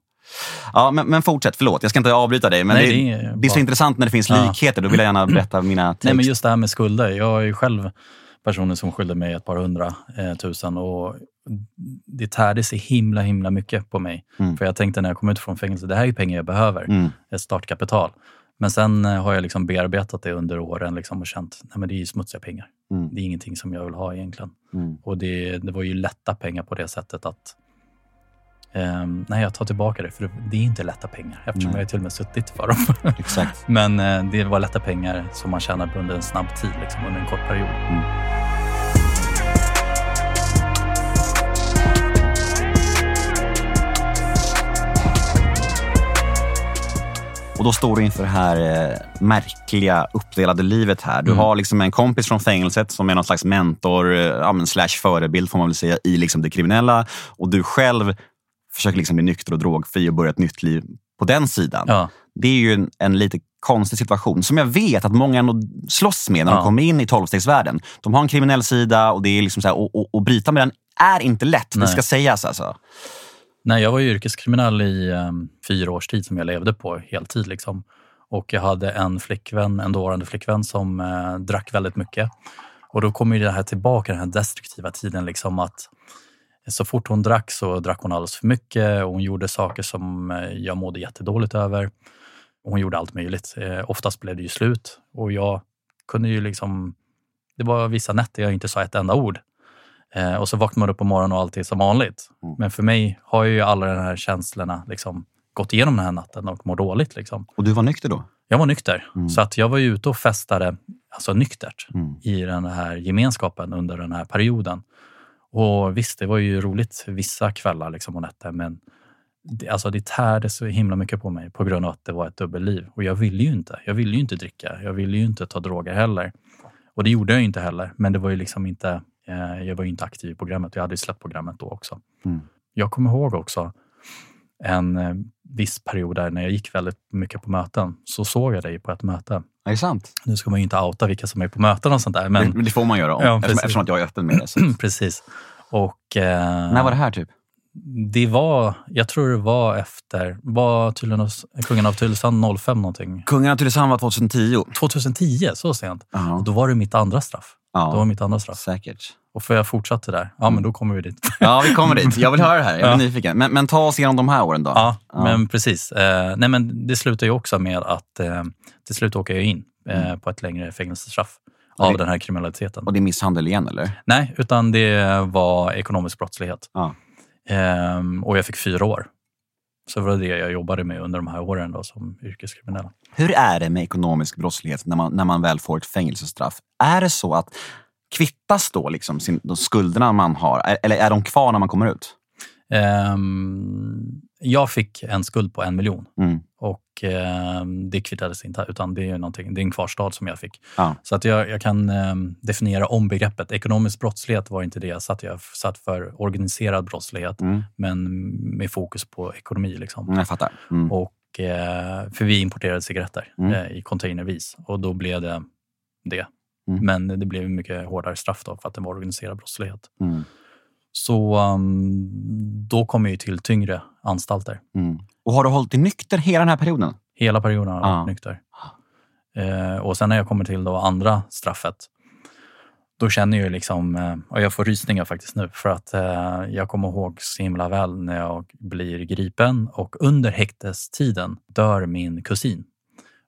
Ja, men, men fortsätt, förlåt. Jag ska inte avbryta dig. Men Nej, det, är, det, är så intressant när det finns likheter. Då vill jag gärna berätta mina takes. Nej, men just det här med skulder. Jag är ju själv personer som skyllde mig ett par hundra eh, tusen och det tärde sig himla himla mycket på mig. Mm. För jag tänkte när jag kom ut från fängelse, det här är pengar jag behöver, mm. ett startkapital. Men sen eh, har jag liksom bearbetat det under åren liksom och känt att det är smutsiga pengar. Mm. Det är ingenting som jag vill ha egentligen. Mm. Och det, det var ju lätta pengar på det sättet att Um, nej, jag tar tillbaka det, för det är inte lätta pengar eftersom nej. jag till och med suttit för dem. Exakt. Men uh, det var lätta pengar som man tjänar under en snabb tid, liksom, under en kort period. Mm. Och då står du inför det här eh, märkliga uppdelade livet här. Du mm. har liksom en kompis från fängelset som är någon slags mentor, eh, slash förebild får man väl säga, i liksom det kriminella. Och du själv försöker liksom bli nykter och drogfri och börja ett nytt liv på den sidan. Ja. Det är ju en, en lite konstig situation som jag vet att många ändå slåss med när ja. de kommer in i tolvstegsvärlden. De har en kriminell sida och det är liksom så här, och, och, och bryta med den är inte lätt, Nej. det ska sägas. Alltså. Nej, jag var yrkeskriminell i um, fyra års tid som jag levde på heltid. Liksom. Och jag hade en flickvän, en dåvarande flickvän som uh, drack väldigt mycket. Och då kommer det här tillbaka, den här destruktiva tiden. Liksom att så fort hon drack så drack hon alldeles för mycket och hon gjorde saker som eh, jag mådde jättedåligt över. Hon gjorde allt möjligt. Eh, oftast blev det ju slut och jag kunde ju liksom... Det var vissa nätter jag inte sa ett enda ord. Eh, och så vaknade man upp på morgonen och allt är som vanligt. Mm. Men för mig har ju alla de här känslorna liksom gått igenom den här natten och mår dåligt. Liksom. Och du var nykter då? Jag var nykter. Mm. Så att jag var ute och festade alltså nyktert mm. i den här gemenskapen under den här perioden. Och visst, det var ju roligt vissa kvällar liksom och nätter, men det, alltså det tärde så himla mycket på mig på grund av att det var ett dubbelliv. Och jag ville ju inte. Jag ville ju inte dricka. Jag ville ju inte ta droger heller. Och det gjorde jag inte heller. Men det var ju liksom inte, eh, jag var ju inte aktiv i programmet. Jag hade ju släppt programmet då också. Mm. Jag kommer ihåg också en eh, viss period där när jag gick väldigt mycket på möten så såg jag dig på ett möte. Är det sant? Nu ska man ju inte outa vilka som är på möten och sånt där. Men... Det, det får man göra om, Ja, eftersom, eftersom att jag är öppen med det. Så. Precis. Och, eh, När var det här typ? Det var, jag tror det var efter, var tydligen hos kungen av Tylösand 05 någonting. Kungen av Tylösand var 2010. 2010, så sent. Ja, Och då var det mitt andra straff. Då var mitt andra straff. säkert. Och för jag fortsatte där, ja men då kommer vi dit. Ja, vi kommer dit. Jag vill höra det här. Jag är Ja. nyfiken. Men, men ta oss igenom de här åren då. Ja, Ja. men precis. Eh, nej, men det slutar ju också med att eh, till slut åker jag in eh, på ett längre fängelsestraff av Mm. det- den här kriminaliteten. Och det är misshandel igen eller? Nej, utan det var ekonomisk brottslighet. Ja. Ehm, och jag fick fyra år. Så det var det jag jobbade med under de här åren då, som yrkeskriminell. Hur är det med ekonomisk brottslighet när man, när man väl får ett fängelsestraff? Är det så att kvittas då liksom sin, de skulderna man har? Eller är de kvar när man kommer ut? Ehm, jag fick en skuld på en miljon Mm. och ehm, det kvittades inte, utan det är, någonting, det är en kvarstad som jag fick. Ja. Så att jag, jag kan ehm, definiera om begreppet. Ekonomisk brottslighet var inte det jag satt. Jag satt för organiserad brottslighet, Mm. men med fokus på ekonomi. Liksom. Mm, Jag fattar. Mm. Och, eh, för vi importerade cigaretter eh, i containervis och då blev det det. Mm. Men det blev mycket hårdare straff då för att det var organiserad brottslighet. Mm. Så um, då kom jag ju till tyngre anstalter. Mm. Och har du hållit dig nykter hela den här perioden? Hela perioden har jag Ja. varit nykter. Eh, och sen när jag kommer till då andra straffet, då känner jag ju liksom, eh, och jag får rysningar faktiskt nu, för att eh, jag kommer ihåg så himla väl när jag blir gripen och under häktestiden dör min kusin.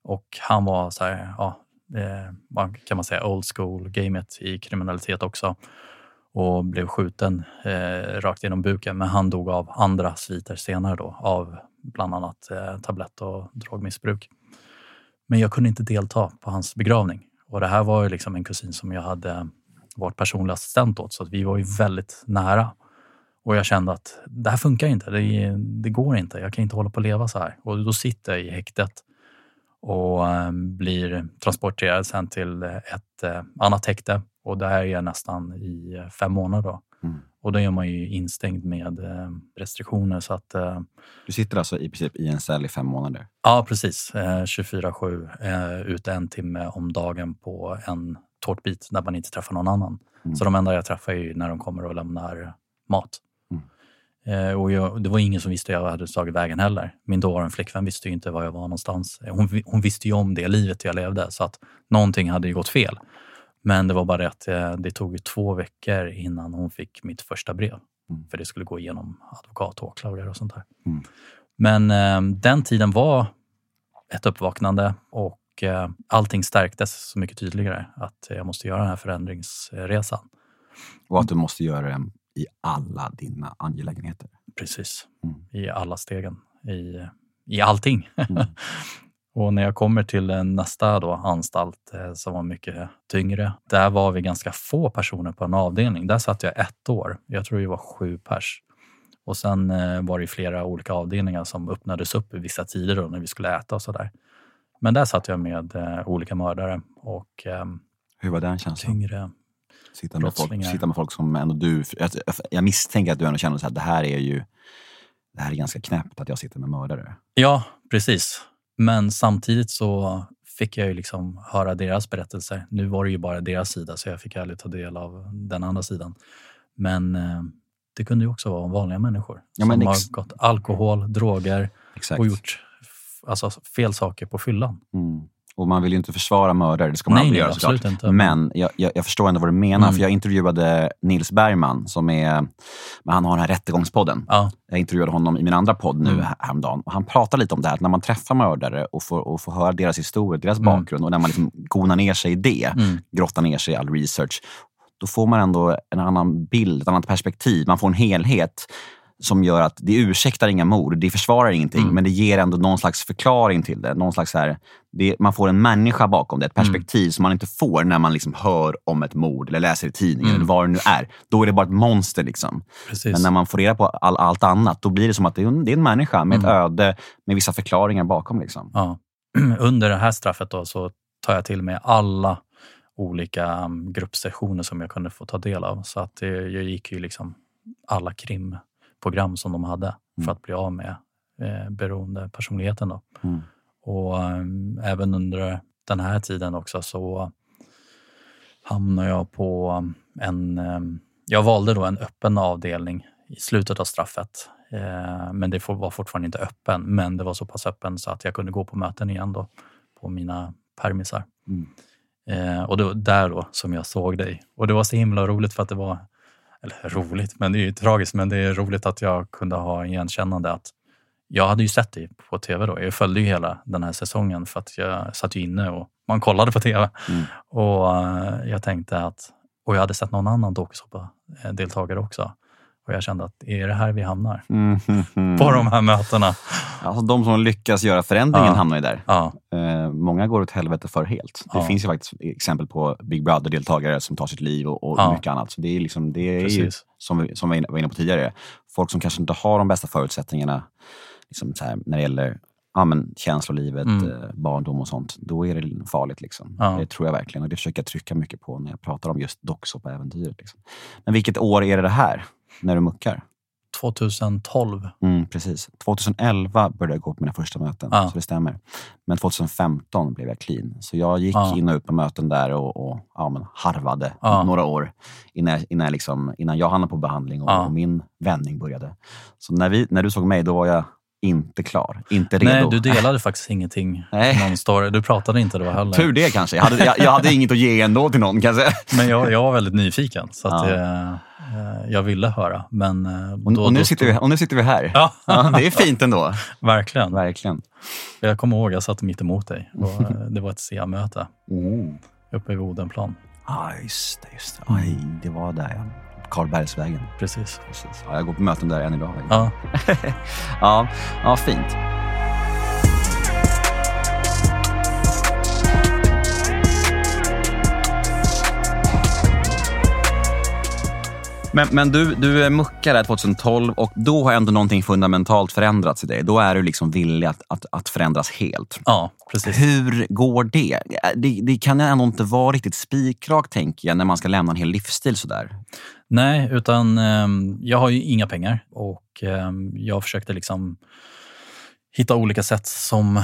Och han var så här, ja, eh, vad kan man säga, old school gamet i kriminalitet också och blev skjuten eh, rakt genom buken. Men han dog av andra sviter senare då, av bland annat eh, tablett och drogmissbruk. Men jag kunde inte delta på hans begravning. Och det här var ju liksom en kusin som jag hade varit personlig assistent åt, så att vi var ju väldigt nära. Och jag kände att det här funkar inte, det, det går inte, jag kan inte hålla på att leva så här. Och då sitter jag i häktet och eh, blir transporterad sen till ett eh, annat häkte. Och där är jag nästan i eh, fem månader. Då. Mm. Och då är man ju instängd med eh, restriktioner. Så att, Du sitter alltså i princip i en cell i fem månader? Ja, precis. Eh, 24-7, eh, ute en timme om dagen på en tårtbit där man inte träffar någon annan. Mm. Så de enda jag träffar är när de kommer och lämnar mat. Eh, och jag, det var ingen som visste jag hade tagit vägen heller. Min dåvarande flickvän visste ju inte var jag var någonstans. Hon, hon visste ju om det livet jag levde, så att någonting hade ju gått fel. Men det var bara det att eh, det tog två veckor innan hon fick mitt första brev. Mm. För det skulle gå igenom advokat, åklagare och sånt där. Mm. Men eh, den tiden var ett uppvaknande och eh, allting stärktes så mycket tydligare att jag måste göra den här förändringsresan. Och att du måste göra det i alla dina angelägenheter? Precis, Mm. i alla stegen, i, i allting. Mm. och när jag kommer till eh, nästa då, anstalt eh, som var mycket tyngre, där var vi ganska få personer på en avdelning. Där satt jag ett år. Jag tror vi var sju pers. Och sen eh, var det flera olika avdelningar som öppnades upp i vissa tider då, när vi skulle äta och sådär. Men där satt jag med olika mördare och Hur var den känslan? tyngre. Sitta med, folk, sitta med folk som ändå du... Jag, jag misstänker att du ändå känner så här, det här är ju det här är ganska knäppt att jag sitter med mördare. Ja, precis. Men samtidigt så fick jag ju liksom höra deras berättelser. Nu var det ju bara deras sida, så jag fick aldrig ta del av den andra sidan. Men eh, det kunde ju också vara vanliga människor Ja, som har gått alkohol, droger Exakt. och gjort alltså, fel saker på fyllan. Mm. Och man vill ju inte försvara mördare, det ska man Nej, aldrig nej, göra såklart. inte. Men jag, jag, jag förstår ändå vad du menar, Mm. för jag intervjuade Nils Bergman, som är, han har den här Rättegångspodden. Ja, Jag intervjuade honom i min andra podd nu Mm. här- häromdagen. Och han pratar lite om det här, att när man träffar mördare och får, och får höra deras historia, deras Mm. bakgrund och när man liksom gonar ner sig i det, mm, grottar ner sig i all research, då får man ändå en annan bild, ett annat perspektiv. Man får en helhet som gör att det ursäktar inga mord, det försvarar ingenting, Mm. men det ger ändå någon slags förklaring till det. Någon slags här, det man får en människa bakom det, ett Mm. perspektiv som man inte får när man liksom hör om ett mord eller läser i tidningen Mm. eller vad det nu är. Då är det bara ett monster. Liksom. precis. Men när man får reda på all, allt annat, då blir det som att det är en, det är en människa med ett Mm. öde, med vissa förklaringar bakom. Liksom. Ja. Under det här straffet då, så tar jag till mig alla olika um, gruppsessioner som jag kunde få ta del av. Så att det, jag gick ju liksom alla program som de hade Mm. för att bli av med eh, beroendepersonligheten. Då. Mm. Och ehm, även under den här tiden också så hamnade jag på en... ehm, jag valde då en öppen avdelning i slutet av straffet. Eh, men det var fortfarande inte öppen, men det var så pass öppen så att jag kunde gå på möten igen då på mina permisar. Mm. Eh, och det var där då som jag såg dig. Och det var så himla roligt för att det var, eller roligt, men det är ju tragiskt, men det är roligt att jag kunde ha igenkännande att jag hade ju sett dig på tv då. Jag följde ju hela den här säsongen för att jag satt ju inne och man kollade på tv. Mm. Och eh, jag tänkte att, och jag hade sett någon annan dokusåpa-deltagare också. Och jag kände att är det här vi hamnar? Mm. På de här mötena. Alltså, de som lyckas göra förändringen Ja. hamnar ju där. Ja, Eh, många går åt helvete för helt. Det Ja. finns ju faktiskt exempel på Big Brother-deltagare som tar sitt liv och, och mycket annat. Så det är, liksom, det är ju, som vi, som vi var inne på tidigare, folk som kanske inte har de bästa förutsättningarna liksom här, när det gäller ja, men, känslolivet, Mm. eh, barndom och sånt. Då är det farligt. Liksom. Ja. Det tror jag verkligen och det försöker jag trycka mycket på när jag pratar om just docksåpa-äventyret. Liksom. Men vilket år är det här, när du muckar? 2012. Mm, precis. 2011 började jag gå på mina första möten, Ja. så det stämmer. Men 2015 blev jag clean. Så jag gick Ja. in och ut på möten där och, och ja, men harvade Ja. några år innan, jag- innan, jag liksom, innan jag hamnade på behandling och, och min vändning började. Så när, vi, när du såg mig, då var jag inte klar, inte redo. Nej, du delade faktiskt ingenting. Nej. Någon story. Du pratade inte då heller. Tur det kanske. Jag hade, jag, jag hade inget att ge ändå till någon kan jag säga. Men jag, jag var väldigt nyfiken, så att, eh, jag ville höra. Men, eh, Och, då, och, nu då sitter vi, och nu sitter vi här. Ja, Ja, det är fint ändå. verkligen. Verkligen. Jag kommer ihåg, jag satt mitt emot dig. Och, eh, det var ett SEA-möte Oh. uppe i Odenplan. Ja, just det. Just det. Aj, det var där ja. Karlbergsvägen. Precis. Precis. Ja, jag går på möten där än idag. Ja, ja, ja, fint. Men, men du, du muckar där 2012 och då har ändå någonting fundamentalt förändrats i dig. Då är du liksom villig att, att, att förändras helt. ja precis. Hur går det? det? Det kan ändå inte vara riktigt spikrakt, tänker jag, när man ska lämna en hel livsstil sådär. Nej, utan ehm, jag har ju inga pengar och ehm, jag försökte liksom hitta olika sätt som...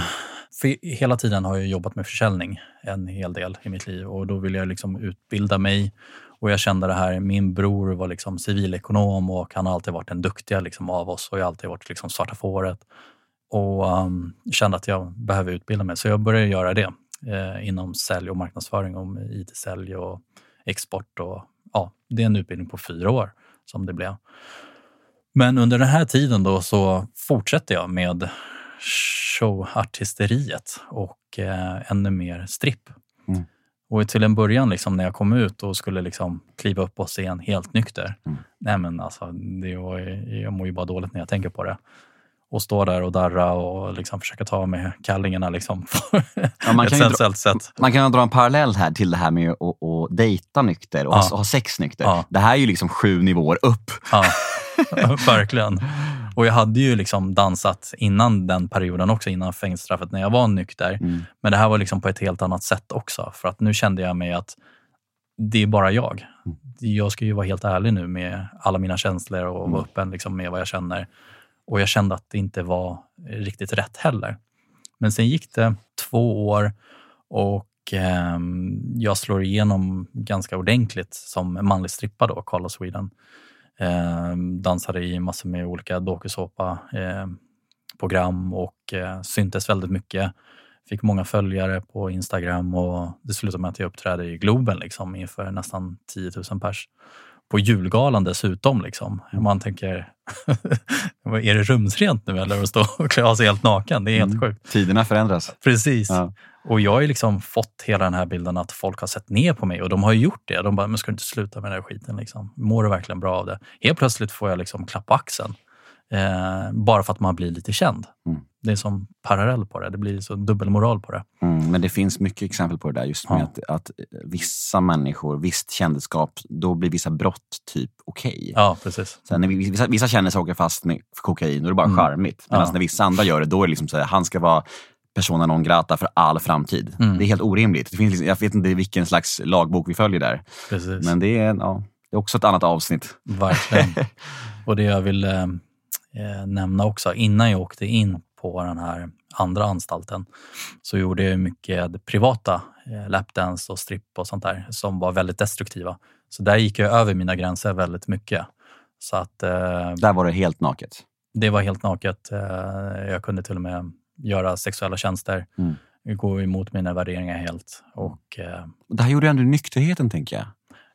För hela tiden har jag jobbat med försäljning en hel del i mitt liv och då ville jag liksom utbilda mig. Och jag kände det här, min bror var liksom civilekonom och han har alltid varit den duktiga liksom av oss och jag har alltid varit liksom svarta fåret. Och um, kände att jag behöver utbilda mig, så jag började göra det eh, inom sälj och marknadsföring, om IT-sälj och export. Och, ja, det är en utbildning på fyra år som det blev. Men under den här tiden då så fortsätter jag med showartisteriet och eh, ännu mer stripp. Mm. Och till en början liksom, när jag kom ut och skulle liksom kliva upp på scen helt nykter. Mm. Nej men alltså, det var, jag mår ju bara dåligt när jag tänker på det. Och stå där och darra och liksom försöka ta med kallingarna liksom, på Ja, man ett kan ju dra- sensuellt sätt. Man kan dra en parallell här till det här med att, att dejta nykter och Ja. ha, ha sex nykter. Ja. Det här är ju liksom sju nivåer upp. Ja, verkligen. Och jag hade ju liksom dansat innan den perioden också, innan fängelsestraffet, när jag var nykter. Mm. Men det här var liksom på ett helt annat sätt också. För att nu kände jag mig att det är bara jag. Mm. Jag ska ju vara helt ärlig nu med alla mina känslor och Mm. vara öppen liksom med vad jag känner. Och jag kände att det inte var riktigt rätt heller. Men sen gick det två år och ehm, jag slår igenom ganska ordentligt som manlig strippa då, Carl of Sweden. Ehm, dansade i massor med olika dokusåpa eh, program och eh, syntes väldigt mycket. Fick många följare på Instagram och det slutade med att jag uppträdde i Globen liksom, inför nästan 10 000 pers. På julgalan dessutom. Liksom. Man tänker, är det rumsrent nu eller att stå och klä av sig helt naken? Det är helt Mm. sjukt. Tiderna förändras. Precis. Ja. Och jag har ju liksom fått hela den här bilden att folk har sett ner på mig och de har ju gjort det. De bara, men ska du inte sluta med den här skiten? Liksom? Mår du verkligen bra av det? Helt plötsligt får jag liksom klapp på axeln. Eh, bara för att man blir lite känd. Mm. Det är som parallell på det. Det blir så dubbelmoral på det. Mm, men det finns mycket exempel på det där. Just med Ja. att, att vissa människor, visst kändisskap, då blir vissa brott typ okej. Ja, precis. Sen när vi- vissa, vissa kändisar åker fast med kokain, då är det bara Mm. charmigt. Medan Ja. när vissa andra gör det, då är det liksom så här, han ska vara persona non grata för all framtid. Mm. Det är helt orimligt. Det finns, liksom- jag vet inte vilken slags lagbok vi följer där. precis. Men det är, ja, det är också ett annat avsnitt. Verkligen. Och det jag vill eh, eh, nämna också. Innan jag åkte in på den här andra anstalten så gjorde jag mycket privata eh, lapdance och stripp och sånt där som var väldigt destruktiva. Så där gick jag över mina gränser väldigt mycket. Så att, eh, Där var det helt naket. det var helt naket. Eh, jag kunde till och med göra sexuella tjänster, Mm. gå emot mina värderingar helt. Och, eh, Det här gjorde ändå nykterheten, tänker jag.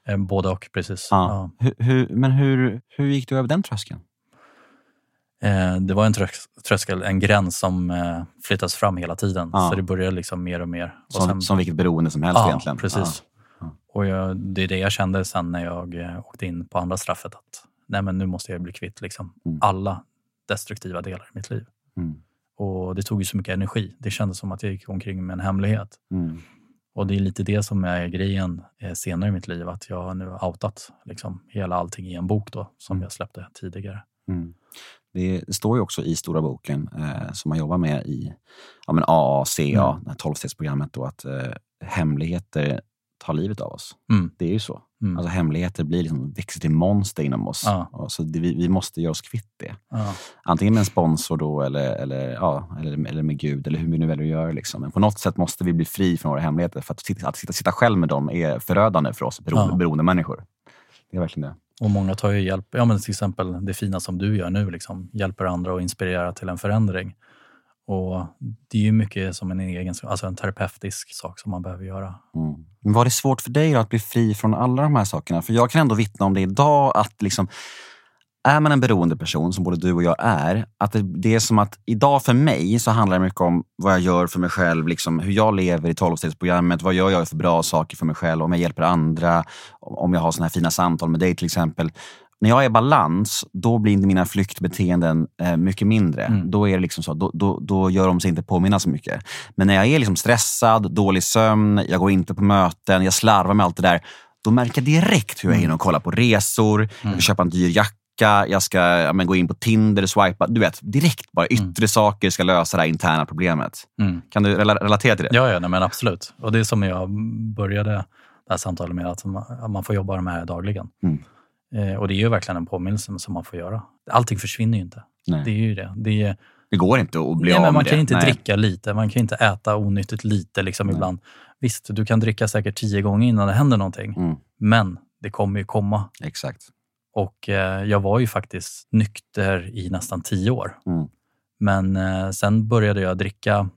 eh, både och, precis. Ja. Hur, hur, men hur, hur gick du över den tröskeln? Eh, det var en trös- tröskel, en gräns som eh, flyttas fram hela tiden. Ja. Så det började liksom mer och mer. Och Som, sen- som vilket beroende som helst ja, egentligen. precis. Ja. Och jag, det är det jag kände sen när jag eh, åkte in på andra straffet. Att nej, men nu måste jag bli kvitt liksom, Mm. alla destruktiva delar i mitt liv. Ja. Mm. Och det tog ju så mycket energi. Det kändes som att jag gick omkring med en hemlighet. Mm. Och det är lite det som är grejen eh, senare i mitt liv. Att jag har nu outat liksom, hela allting i en bok då, som Mm. jag släppte tidigare. Mm. Det står ju också i Stora boken eh, som man jobbar med i ja, men AACA, Mm. det här 12-stegsprogrammet, då, att eh, hemligheter tar livet av oss. Mm. Det är ju så. Mm. Alltså hemligheter blir liksom, växer till monster inom oss. Ja. Så det, vi, vi måste göra oss kvitt det. Ja. Antingen med en sponsor då, eller, eller, ja, eller, eller med Gud, eller hur vi nu väljer att göra. Liksom. Men på något sätt måste vi bli fri från våra hemligheter. För att sitta, att sitta, sitta själv med dem är förödande för oss beroende, Ja. beroende människor. Det är verkligen det. Och många tar ju hjälp, ja men till exempel det fina som du gör nu, liksom, hjälper andra och inspirerar till en förändring. Och det är ju mycket som en egen, alltså en terapeutisk sak som man behöver göra. Mm. Men var det svårt för dig då att bli fri från alla de här sakerna? För jag kan ändå vittna om det idag att liksom, är man en beroende person, som både du och jag är, att det, det är som att idag för mig så handlar det mycket om vad jag gör för mig själv, liksom, hur jag lever i 12-stegsprogrammet, vad gör jag för bra saker för mig själv, om jag hjälper andra, om jag har såna här fina samtal med dig till exempel. När jag är i balans, då blir inte mina flyktbeteenden eh, mycket mindre. Mm. Då är det liksom så, då, då, då gör de sig inte påminna så mycket. Men när jag är liksom stressad, dålig sömn, jag går inte på möten, jag slarvar med allt det där. Då märker jag direkt hur jag är inne och kollar på resor, jag Mm. vill köpa en dyr jacka, jag ska ja, men, gå in på Tinder och swipa. Du vet, direkt bara yttre saker ska lösa det här interna problemet. Mm. Kan du rela- relatera till det? Ja, ja nej, men absolut. Och det är som jag började det här samtalet med, att man, får jobba de här dagligen. Mm. Eh, och det är ju verkligen en påminnelse som man får göra. Allting försvinner ju inte. Nej. Det är ju det. det är, Det går inte att bli nej, av med man det. kan inte Nej. dricka lite, man kan inte äta onyttigt lite liksom Nej. ibland. Visst, du kan dricka säkert tio gånger innan det händer någonting, Mm, men det kommer ju komma. exakt. Och eh, jag var ju faktiskt nykter i nästan tio år. Mm. Men eh, sen började jag dricka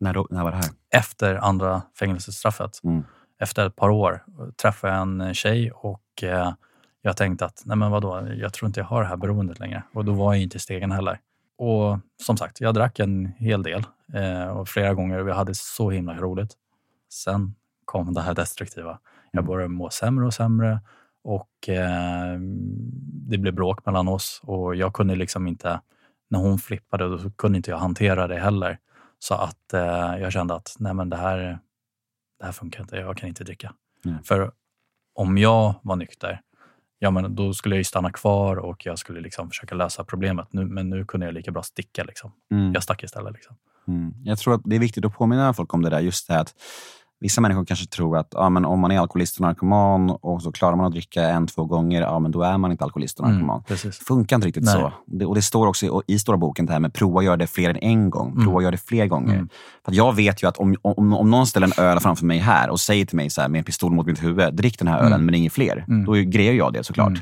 När, då, när var det här? efter andra fängelsestraffet. Mm. Efter ett par år träffade jag en tjej och eh, jag tänkte att nej men vadå, jag tror inte jag har det här beroendet längre. Och då var jag inte i stegen heller. Och som sagt, jag drack en hel del eh, och flera gånger och vi hade så himla roligt. Sen kom det här destruktiva. Jag Mm. började må sämre och sämre och eh, det blev bråk mellan oss och jag kunde liksom inte, när hon flippade, då kunde inte jag hantera det heller. Så att eh, jag kände att nej men det här, det här funkar inte, jag kan inte dricka. Nej. För om jag var nykter, ja men då skulle jag ju stanna kvar och jag skulle liksom försöka lösa problemet. Nu, men nu kunde jag lika bra sticka. Liksom. Mm. Jag stack istället. Liksom. Mm. Jag tror att det är viktigt att påminna folk om det där. Just det här att vissa människor kanske tror att ja, men om man är alkoholist och narkoman och så klarar man att dricka en, två gånger, ja, men då är man inte alkoholist och narkoman. Mm. Det funkar inte riktigt Nej. så. Det, och det står också i, i stora boken det här med prova att göra det fler än en gång. Prova Mm. att göra det fler gånger. Mm. För jag vet ju att om, om, om någon ställer en öl framför mig här och säger till mig så här, med en pistol mot mitt huvud, drick den här ölen Mm. men inget fler. Mm. Då grejer jag det såklart. Mm.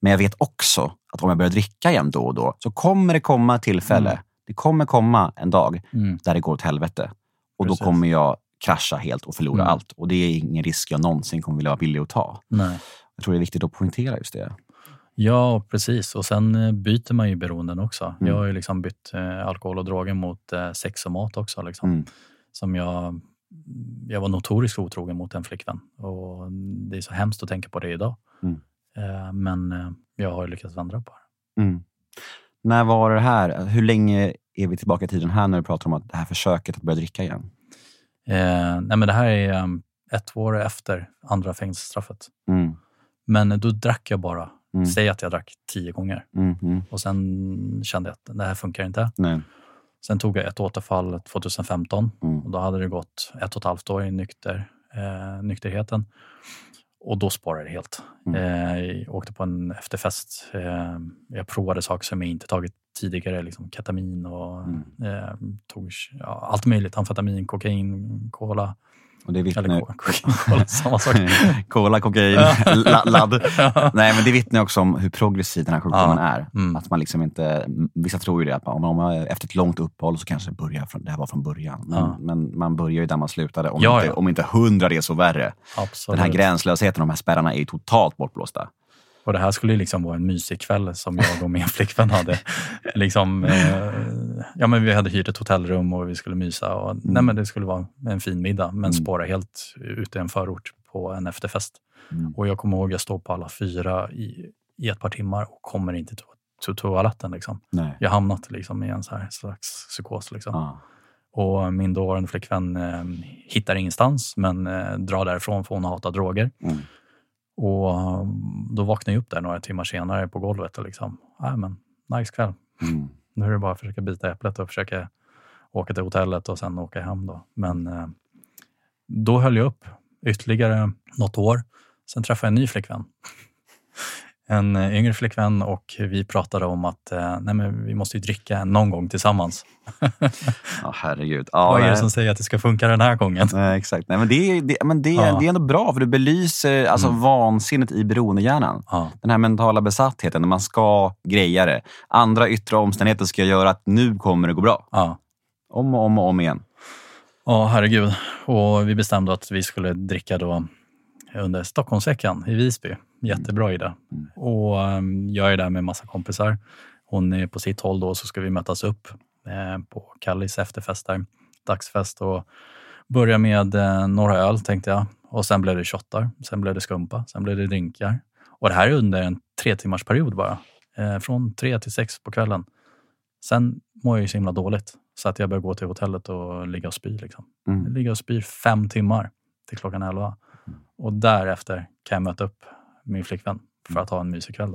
Men jag vet också att om jag börjar dricka igen då och då så kommer det komma ett tillfälle. Mm. Det kommer komma en dag Mm. där det går åt helvete. Och Precis. då kommer jag krascha helt och förlora Mm. allt. Och det är ingen risk jag någonsin kommer vilja vara villig att ta. Nej. Jag tror det är viktigt att poängtera just det. Ja, precis. Och sen eh, byter man ju beroenden också. Mm. Jag har ju liksom bytt eh, alkohol och droger mot eh, sex och mat också. Liksom. Mm. Som jag, jag var notoriskt otrogen mot en flickvän. Och det är så hemskt att tänka på det idag. Mm. Eh, men eh, jag har ju lyckats vända på det. Mm. När var det här? Hur länge är vi tillbaka i tiden här när du pratar om att det här försöket att börja dricka igen? Eh, nej, men det här är um, ett år efter andra fängelsestraffet. Mm. Men då drack jag bara, Mm. säg att jag drack tio gånger. Mm. Och sen kände jag att det här funkar inte. Nej. Sen tog jag ett återfall 2015 Mm. och då hade det gått ett och ett halvt år i nykter, eh, nykterheten. Och då sparade det helt. Mm. Eh, jag åkte på en efterfest. Eh, jag provade saker som jag inte tagit tidigare, liksom ketamin och mm. eh, tog ja, allt möjligt. Amfetamin, kokain, cola. Och det vittnar... Eller cola, samma sak. cola, kokain, ladd. ja. Nej, men det vittnar också om hur progressiv den här sjukdomen ja. är. Mm. Att man liksom inte, vissa tror ju det, att om man efter ett långt uppehåll så kanske det, börjar från, det här var från början. Men, ja. men man börjar ju där man slutade. Om, inte, om inte hundra resor värre. Absolut. Den här gränslösheten, de här spärrarna är ju totalt bortblåsta. Och det här skulle liksom vara en mysig kväll som jag och min flickvän hade. liksom, eh, ja, men vi hade hyrt ett hotellrum och vi skulle mysa. Och, mm. nej, men det skulle vara en fin middag, men mm. spåra helt ute i en förort på en efterfest. Mm. Och jag kommer ihåg jag står på alla fyra i, i ett par timmar och kommer inte till, to toaletten. Liksom. Nej. Jag hamnat liksom i en så här slags psykos. Liksom. Ah. Och min dåvarande flickvän eh, hittar ingenstans, men eh, drar därifrån för hon hatar droger. Mm. Och um, då vaknade jag upp där några timmar senare på golvet och liksom, nej men, nice kväll. Mm. Nu är det bara att försöka bita äpplet och försöka åka till hotellet och sen åka hem. Då. Men eh, då höll jag upp ytterligare något år. Sen träffade jag en ny flickvän en eh, yngre flickvän och vi pratade om att eh, nej men vi måste ju dricka någon gång tillsammans. Ja, herregud. Ja, Vad är det som säger att det ska funka den här gången? Nej, exakt. Nej, men det, är, det, men det, ja. det är ändå bra, för det belyser alltså, mm. vansinnet i beroendehjärnan. Ja. Den här mentala besattheten, när man ska greja det. Andra yttre omständigheter ska göra att nu kommer det gå bra. Ja. Om och om och om igen. Ja, herregud. Och vi bestämde att vi skulle dricka då under Stockholmsveckan i Visby. Jättebra idé. Mm. Och um, jag är där med massa kompisar. Hon är på sitt håll då, så ska vi mötas upp eh, på Kallis efterfest där. Dagsfest och börja med eh, några öl tänkte jag. Och sen blev det shottar, sen blev det skumpa, sen blev det drinkar. Och det här är under en tre timmars period bara. Eh, från tre till sex på kvällen. Sen mår jag ju så himla dåligt så att jag börjar gå till hotellet och ligga och spy. Liksom. Mm. Ligga och spy fem timmar till klockan elva. Och därefter kan jag möta upp min flickvän för mm. att ha en mysig kväll.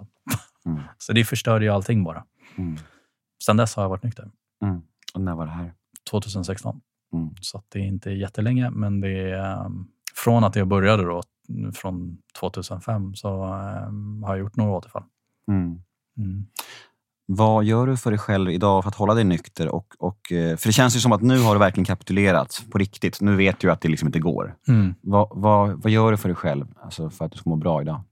Mm. så det förstörde ju allting bara. Mm. Sen dess har jag varit nykter. Mm. Och när var det här? 2016. Mm. Så det är inte jättelänge, men det är um, från att jag började då, från 2005, så um, har jag gjort några återfall. Mm. Vad gör du för dig själv idag för att hålla dig nykter? Och, och, eh, för det känns ju som att nu har du verkligen kapitulerat på riktigt. Nu vet du att det liksom inte går. Mm. Vad, vad, vad gör du för dig själv alltså för att du ska må bra idag?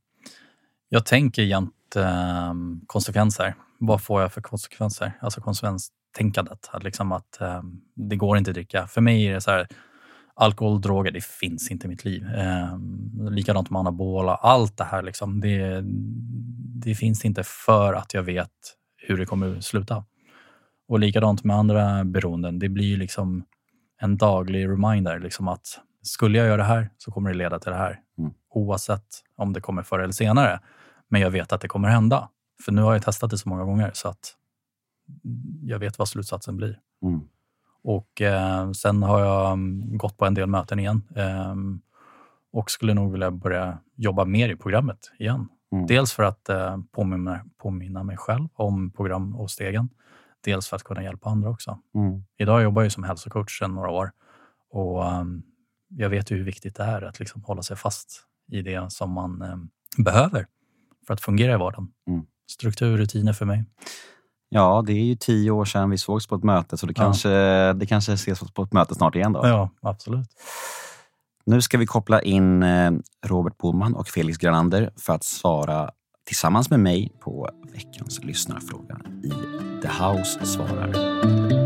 Jag tänker jämt eh, konsekvenser. Vad får jag för konsekvenser? Alltså konsekvenstänkandet. Att, liksom att eh, det går inte att dricka. För mig är det så här, alkohol, droger, det finns inte i mitt liv. Eh, likadant med anabola. Allt det här, liksom, det, det finns inte för att jag vet hur det kommer sluta. Och likadant med andra beroenden. Det blir liksom en daglig reminder liksom att skulle jag göra det här så kommer det leda till det här. Mm. Oavsett om det kommer förr eller senare. Men jag vet att det kommer hända. För nu har jag testat det så många gånger så att jag vet vad slutsatsen blir. Mm. Och eh, sen har jag mm, gått på en del möten igen eh, och skulle nog vilja börja jobba mer i programmet igen. Mm. Dels för att eh, påminna, påminna mig själv om program och stegen. Dels för att kunna hjälpa andra också. Mm. Idag jobbar jag som hälsocoach sedan några år och um, jag vet ju hur viktigt det är att liksom hålla sig fast i det som man um, behöver för att fungera i vardagen. Mm. Struktur, rutiner för mig. Ja, det är ju tio år sedan vi sågs på ett möte så det kanske, ja. det kanske ses på ett möte snart igen. då. Ja, absolut. Nu ska vi koppla in eh, Robert Boman och Felix Granander för att svara tillsammans med mig på veckans lyssnarfråga i The House svarar.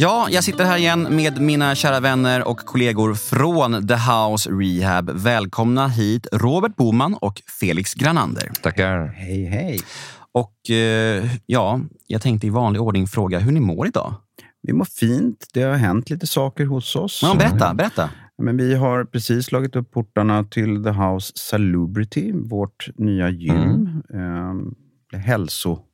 Ja, jag sitter här igen med mina kära vänner och kollegor från The House Rehab. Välkomna hit Robert Boman och Felix Granander. Tackar. Hej, hej. Och eh, ja, jag tänkte i vanlig ordning fråga hur ni mår idag. Vi mår fint. Det har hänt lite saker hos oss. Ja, berätta, berätta. Men vi har precis slagit upp portarna till The House Salubrity, vårt nya gym. Mm. Eh, hälso...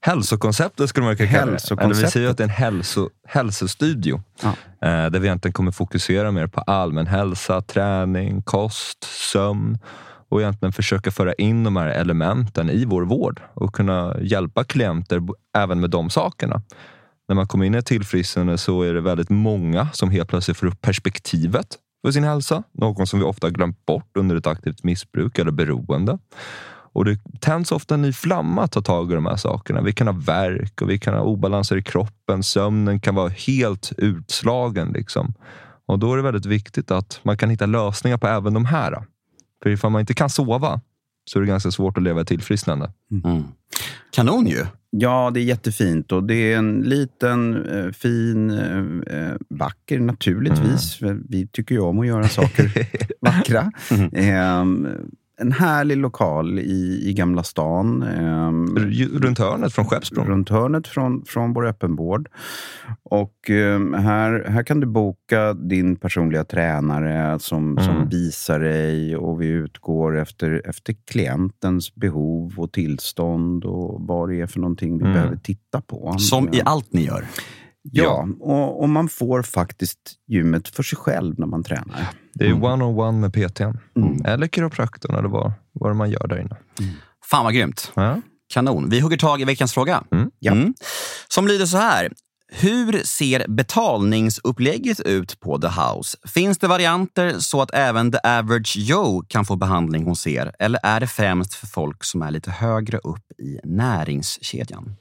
Hälsokonceptet skulle man kunna kalla det. Eller vi säger att det är en hälso, hälsostudio. Ja. Eh, där vi egentligen kommer fokusera mer på allmän hälsa, träning, kost, sömn och egentligen försöka föra in de här elementen i vår vård och kunna hjälpa klienter även med de sakerna. när man kommer in i ett tillfrisknande så är det väldigt många som helt plötsligt får upp perspektivet för sin hälsa. Något som vi ofta glömt bort under ett aktivt missbruk eller beroende. Och det tänds ofta en ny flamma att ta tag i de här sakerna. Vi kan ha värk och vi kan ha obalanser i kroppen. Sömnen kan vara helt utslagen. Liksom. Och Då är det väldigt viktigt att man kan hitta lösningar på även de här. För ifall man inte kan sova så är det ganska svårt att leva ett tillfrisknande. Mm. Kanon ju! Ja, det är jättefint och det är en liten, eh, fin, eh, eh vacker naturligtvis. Mm. Vi tycker ju om att göra saker vackra. Mm. En härlig lokal i, i Gamla stan. Eh, runt hörnet från Skeppsbron? Runt hörnet från, från vår öppenvård. Och eh, här, här kan du boka din personliga tränare som, mm. som visar dig och vi utgår efter, efter klientens behov och tillstånd och vad det är för någonting vi mm. behöver titta på. Som i allt ni gör? Ja, och, och, man får faktiskt gymmet för sig själv när man tränar. Det är mm. one-on-one med PTn. Mm. Eller kiropraktorn eller vad, vad man gör där inne. Mm. Fan vad grymt. Ja. Kanon. Vi hugger tag i veckans fråga. Mm. Ja. Mm. Som lyder så här. Hur ser betalningsupplägget ut på The House? Finns det varianter så att även the average Joe kan få behandling hos er? Eller är det främst för folk som är lite högre upp i näringskedjan?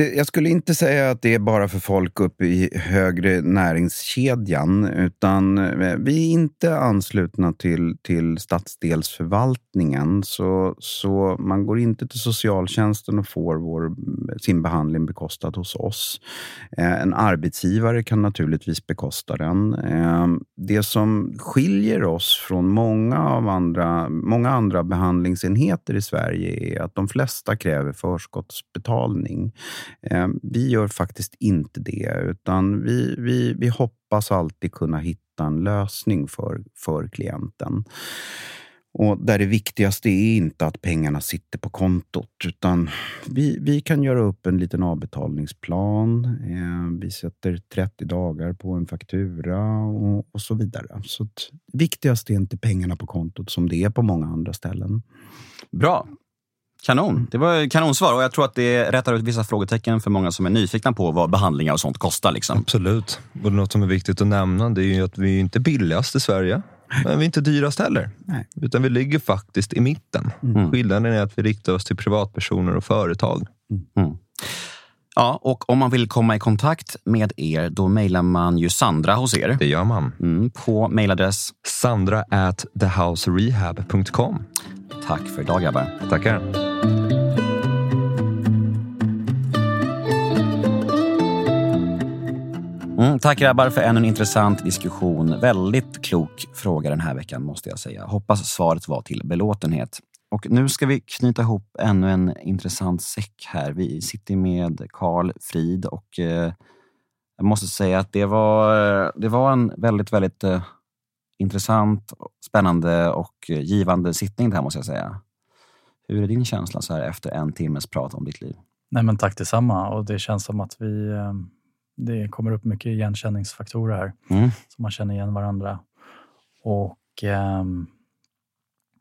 Inte, jag skulle inte säga att det är bara för folk uppe i högre näringskedjan. Utan eh, vi är inte anslutna till, till stadsdelsförvaltningen. Så, så man går inte till socialtjänsten och får vår, sin behandling bekostad hos oss. Eh, en arbetsgivare kan naturligtvis bekosta den. Eh, det som skiljer oss från många, av andra, många andra behandlingsenheter i Sverige är att de flesta kräver förskottsbetalning. Ehm, vi gör faktiskt inte det, utan vi, vi, vi hoppas alltid kunna hitta en lösning för, för klienten. Och där det viktigaste är inte att pengarna sitter på kontot, utan vi, vi kan göra upp en liten avbetalningsplan. Eh, vi sätter 30 dagar på en faktura och, och så vidare. Så det viktigaste är inte pengarna på kontot som det är på många andra ställen. Bra. Kanon. Det var kanonsvar och jag tror att det rättar ut vissa frågetecken för många som är nyfikna på vad behandlingar och sånt kostar. Liksom. Absolut. Och något som är viktigt att nämna det är att vi är inte billigast i Sverige. Men vi är inte dyrast heller. Nej. Utan vi ligger faktiskt i mitten. Mm. Skillnaden är att vi riktar oss till privatpersoner och företag. Mm. Ja, och om man vill komma i kontakt med er, då mejlar man ju Sandra hos er. Det gör man. Mm, på mejladress? Sandra at thehouserehab.com. Tack för idag grabbar. Tackar. Mm, tack grabbar för ännu en intressant diskussion. Väldigt klok fråga den här veckan måste jag säga. Hoppas svaret var till belåtenhet. Och nu ska vi knyta ihop ännu en intressant säck här. Vi sitter med Karl Frid och eh, jag måste säga att det var, det var en väldigt, väldigt eh, intressant, spännande och givande sittning det här måste jag säga. Hur är din känsla så här efter en timmes prat om ditt liv? Nej, men tack detsamma. Och det känns som att vi, eh, det kommer upp mycket igenkänningsfaktorer här. Mm. Så man känner igen varandra. Och um,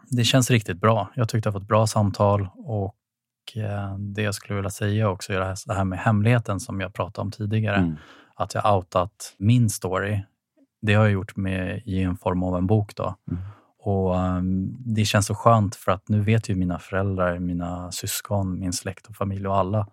det känns riktigt bra. Jag tyckte jag fått bra samtal och uh, det jag skulle vilja säga också är det här, det här med hemligheten som jag pratade om tidigare. Mm. Att jag outat min story det har jag gjort med, i en form av en bok. Då. Mm. Och um, Det känns så skönt för att nu vet ju mina föräldrar, mina syskon, min släkt och familj och alla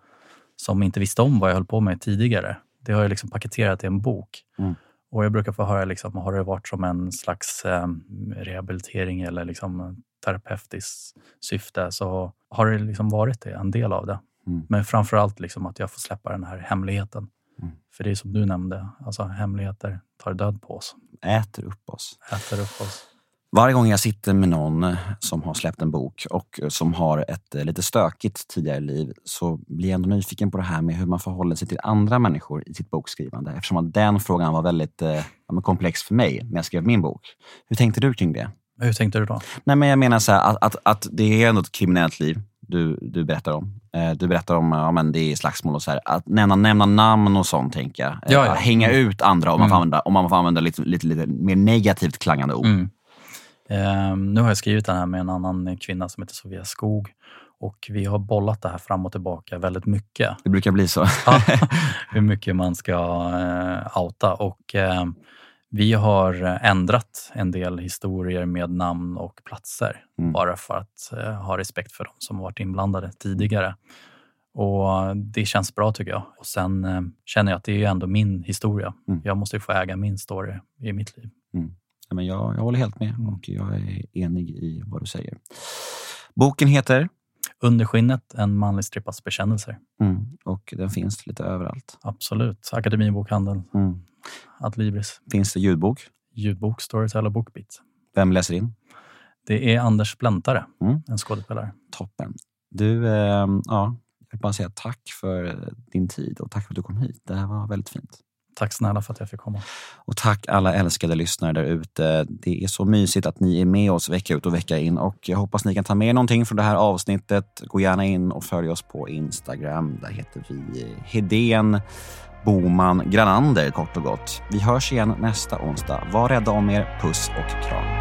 som inte visste om vad jag höll på med tidigare. Det har jag liksom paketerat i en bok. Mm. Och Jag brukar få höra, liksom, har det varit som en slags eh, rehabilitering eller liksom terapeutiskt syfte så har det liksom varit det, en del av det. Mm. Men framför allt liksom att jag får släppa den här hemligheten. Mm. För det är som du nämnde, alltså hemligheter tar död på oss. Äter upp oss. Äter upp oss. Varje gång jag sitter med någon som har släppt en bok och som har ett eh, lite stökigt tidigare liv så blir jag ändå nyfiken på det här med hur man förhåller sig till andra människor i sitt bokskrivande. Eftersom att den frågan var väldigt eh, komplex för mig när jag skrev min bok. Hur tänkte du kring det? Hur tänkte du då? Nej, men jag menar så här, att, att, att det är ändå ett kriminellt liv du, du berättar om. Eh, du berättar om ja, men det är slagsmål och så här. Att nämna, nämna namn och sånt, tänker jag. Ja, ja. Hänga ut andra om man får mm. använda, om man får använda lite, lite, lite mer negativt klangande ord. Mm. Um, nu har jag skrivit den här med en annan kvinna som heter Sofia Skog. Och vi har bollat det här fram och tillbaka väldigt mycket. Det brukar bli så. ja, hur mycket man ska eh, outa. Och, eh, vi har ändrat en del historier med namn och platser mm. bara för att eh, ha respekt för dem som varit inblandade tidigare. Och Det känns bra tycker jag. Och Sen eh, känner jag att det är ändå min historia. Mm. Jag måste få äga min story i mitt liv. Mm. Ja, men jag, jag håller helt med mm. och jag är enig i vad du säger. Boken heter? Under skinnet, en manlig strippas bekännelser. Mm. Och den finns lite överallt? Absolut. Akademibokhandeln, mm. Adlibris. Finns det ljudbok? Ljudbok, Storytel och Bookbeat. Vem läser in? Det är Anders Bläntare, mm. en skådespelare. Toppen. Du, eh, ja, jag vill bara säga tack för din tid och tack för att du kom hit. Det här var väldigt fint. Tack snälla för att jag fick komma. Och tack alla älskade lyssnare där ute. Det är så mysigt att ni är med oss vecka ut och vecka in och jag hoppas ni kan ta med någonting från det här avsnittet. Gå gärna in och följ oss på Instagram. Där heter vi Hedén Boman Granander kort och gott. Vi hörs igen nästa onsdag. Var rädda om er. Puss och kram.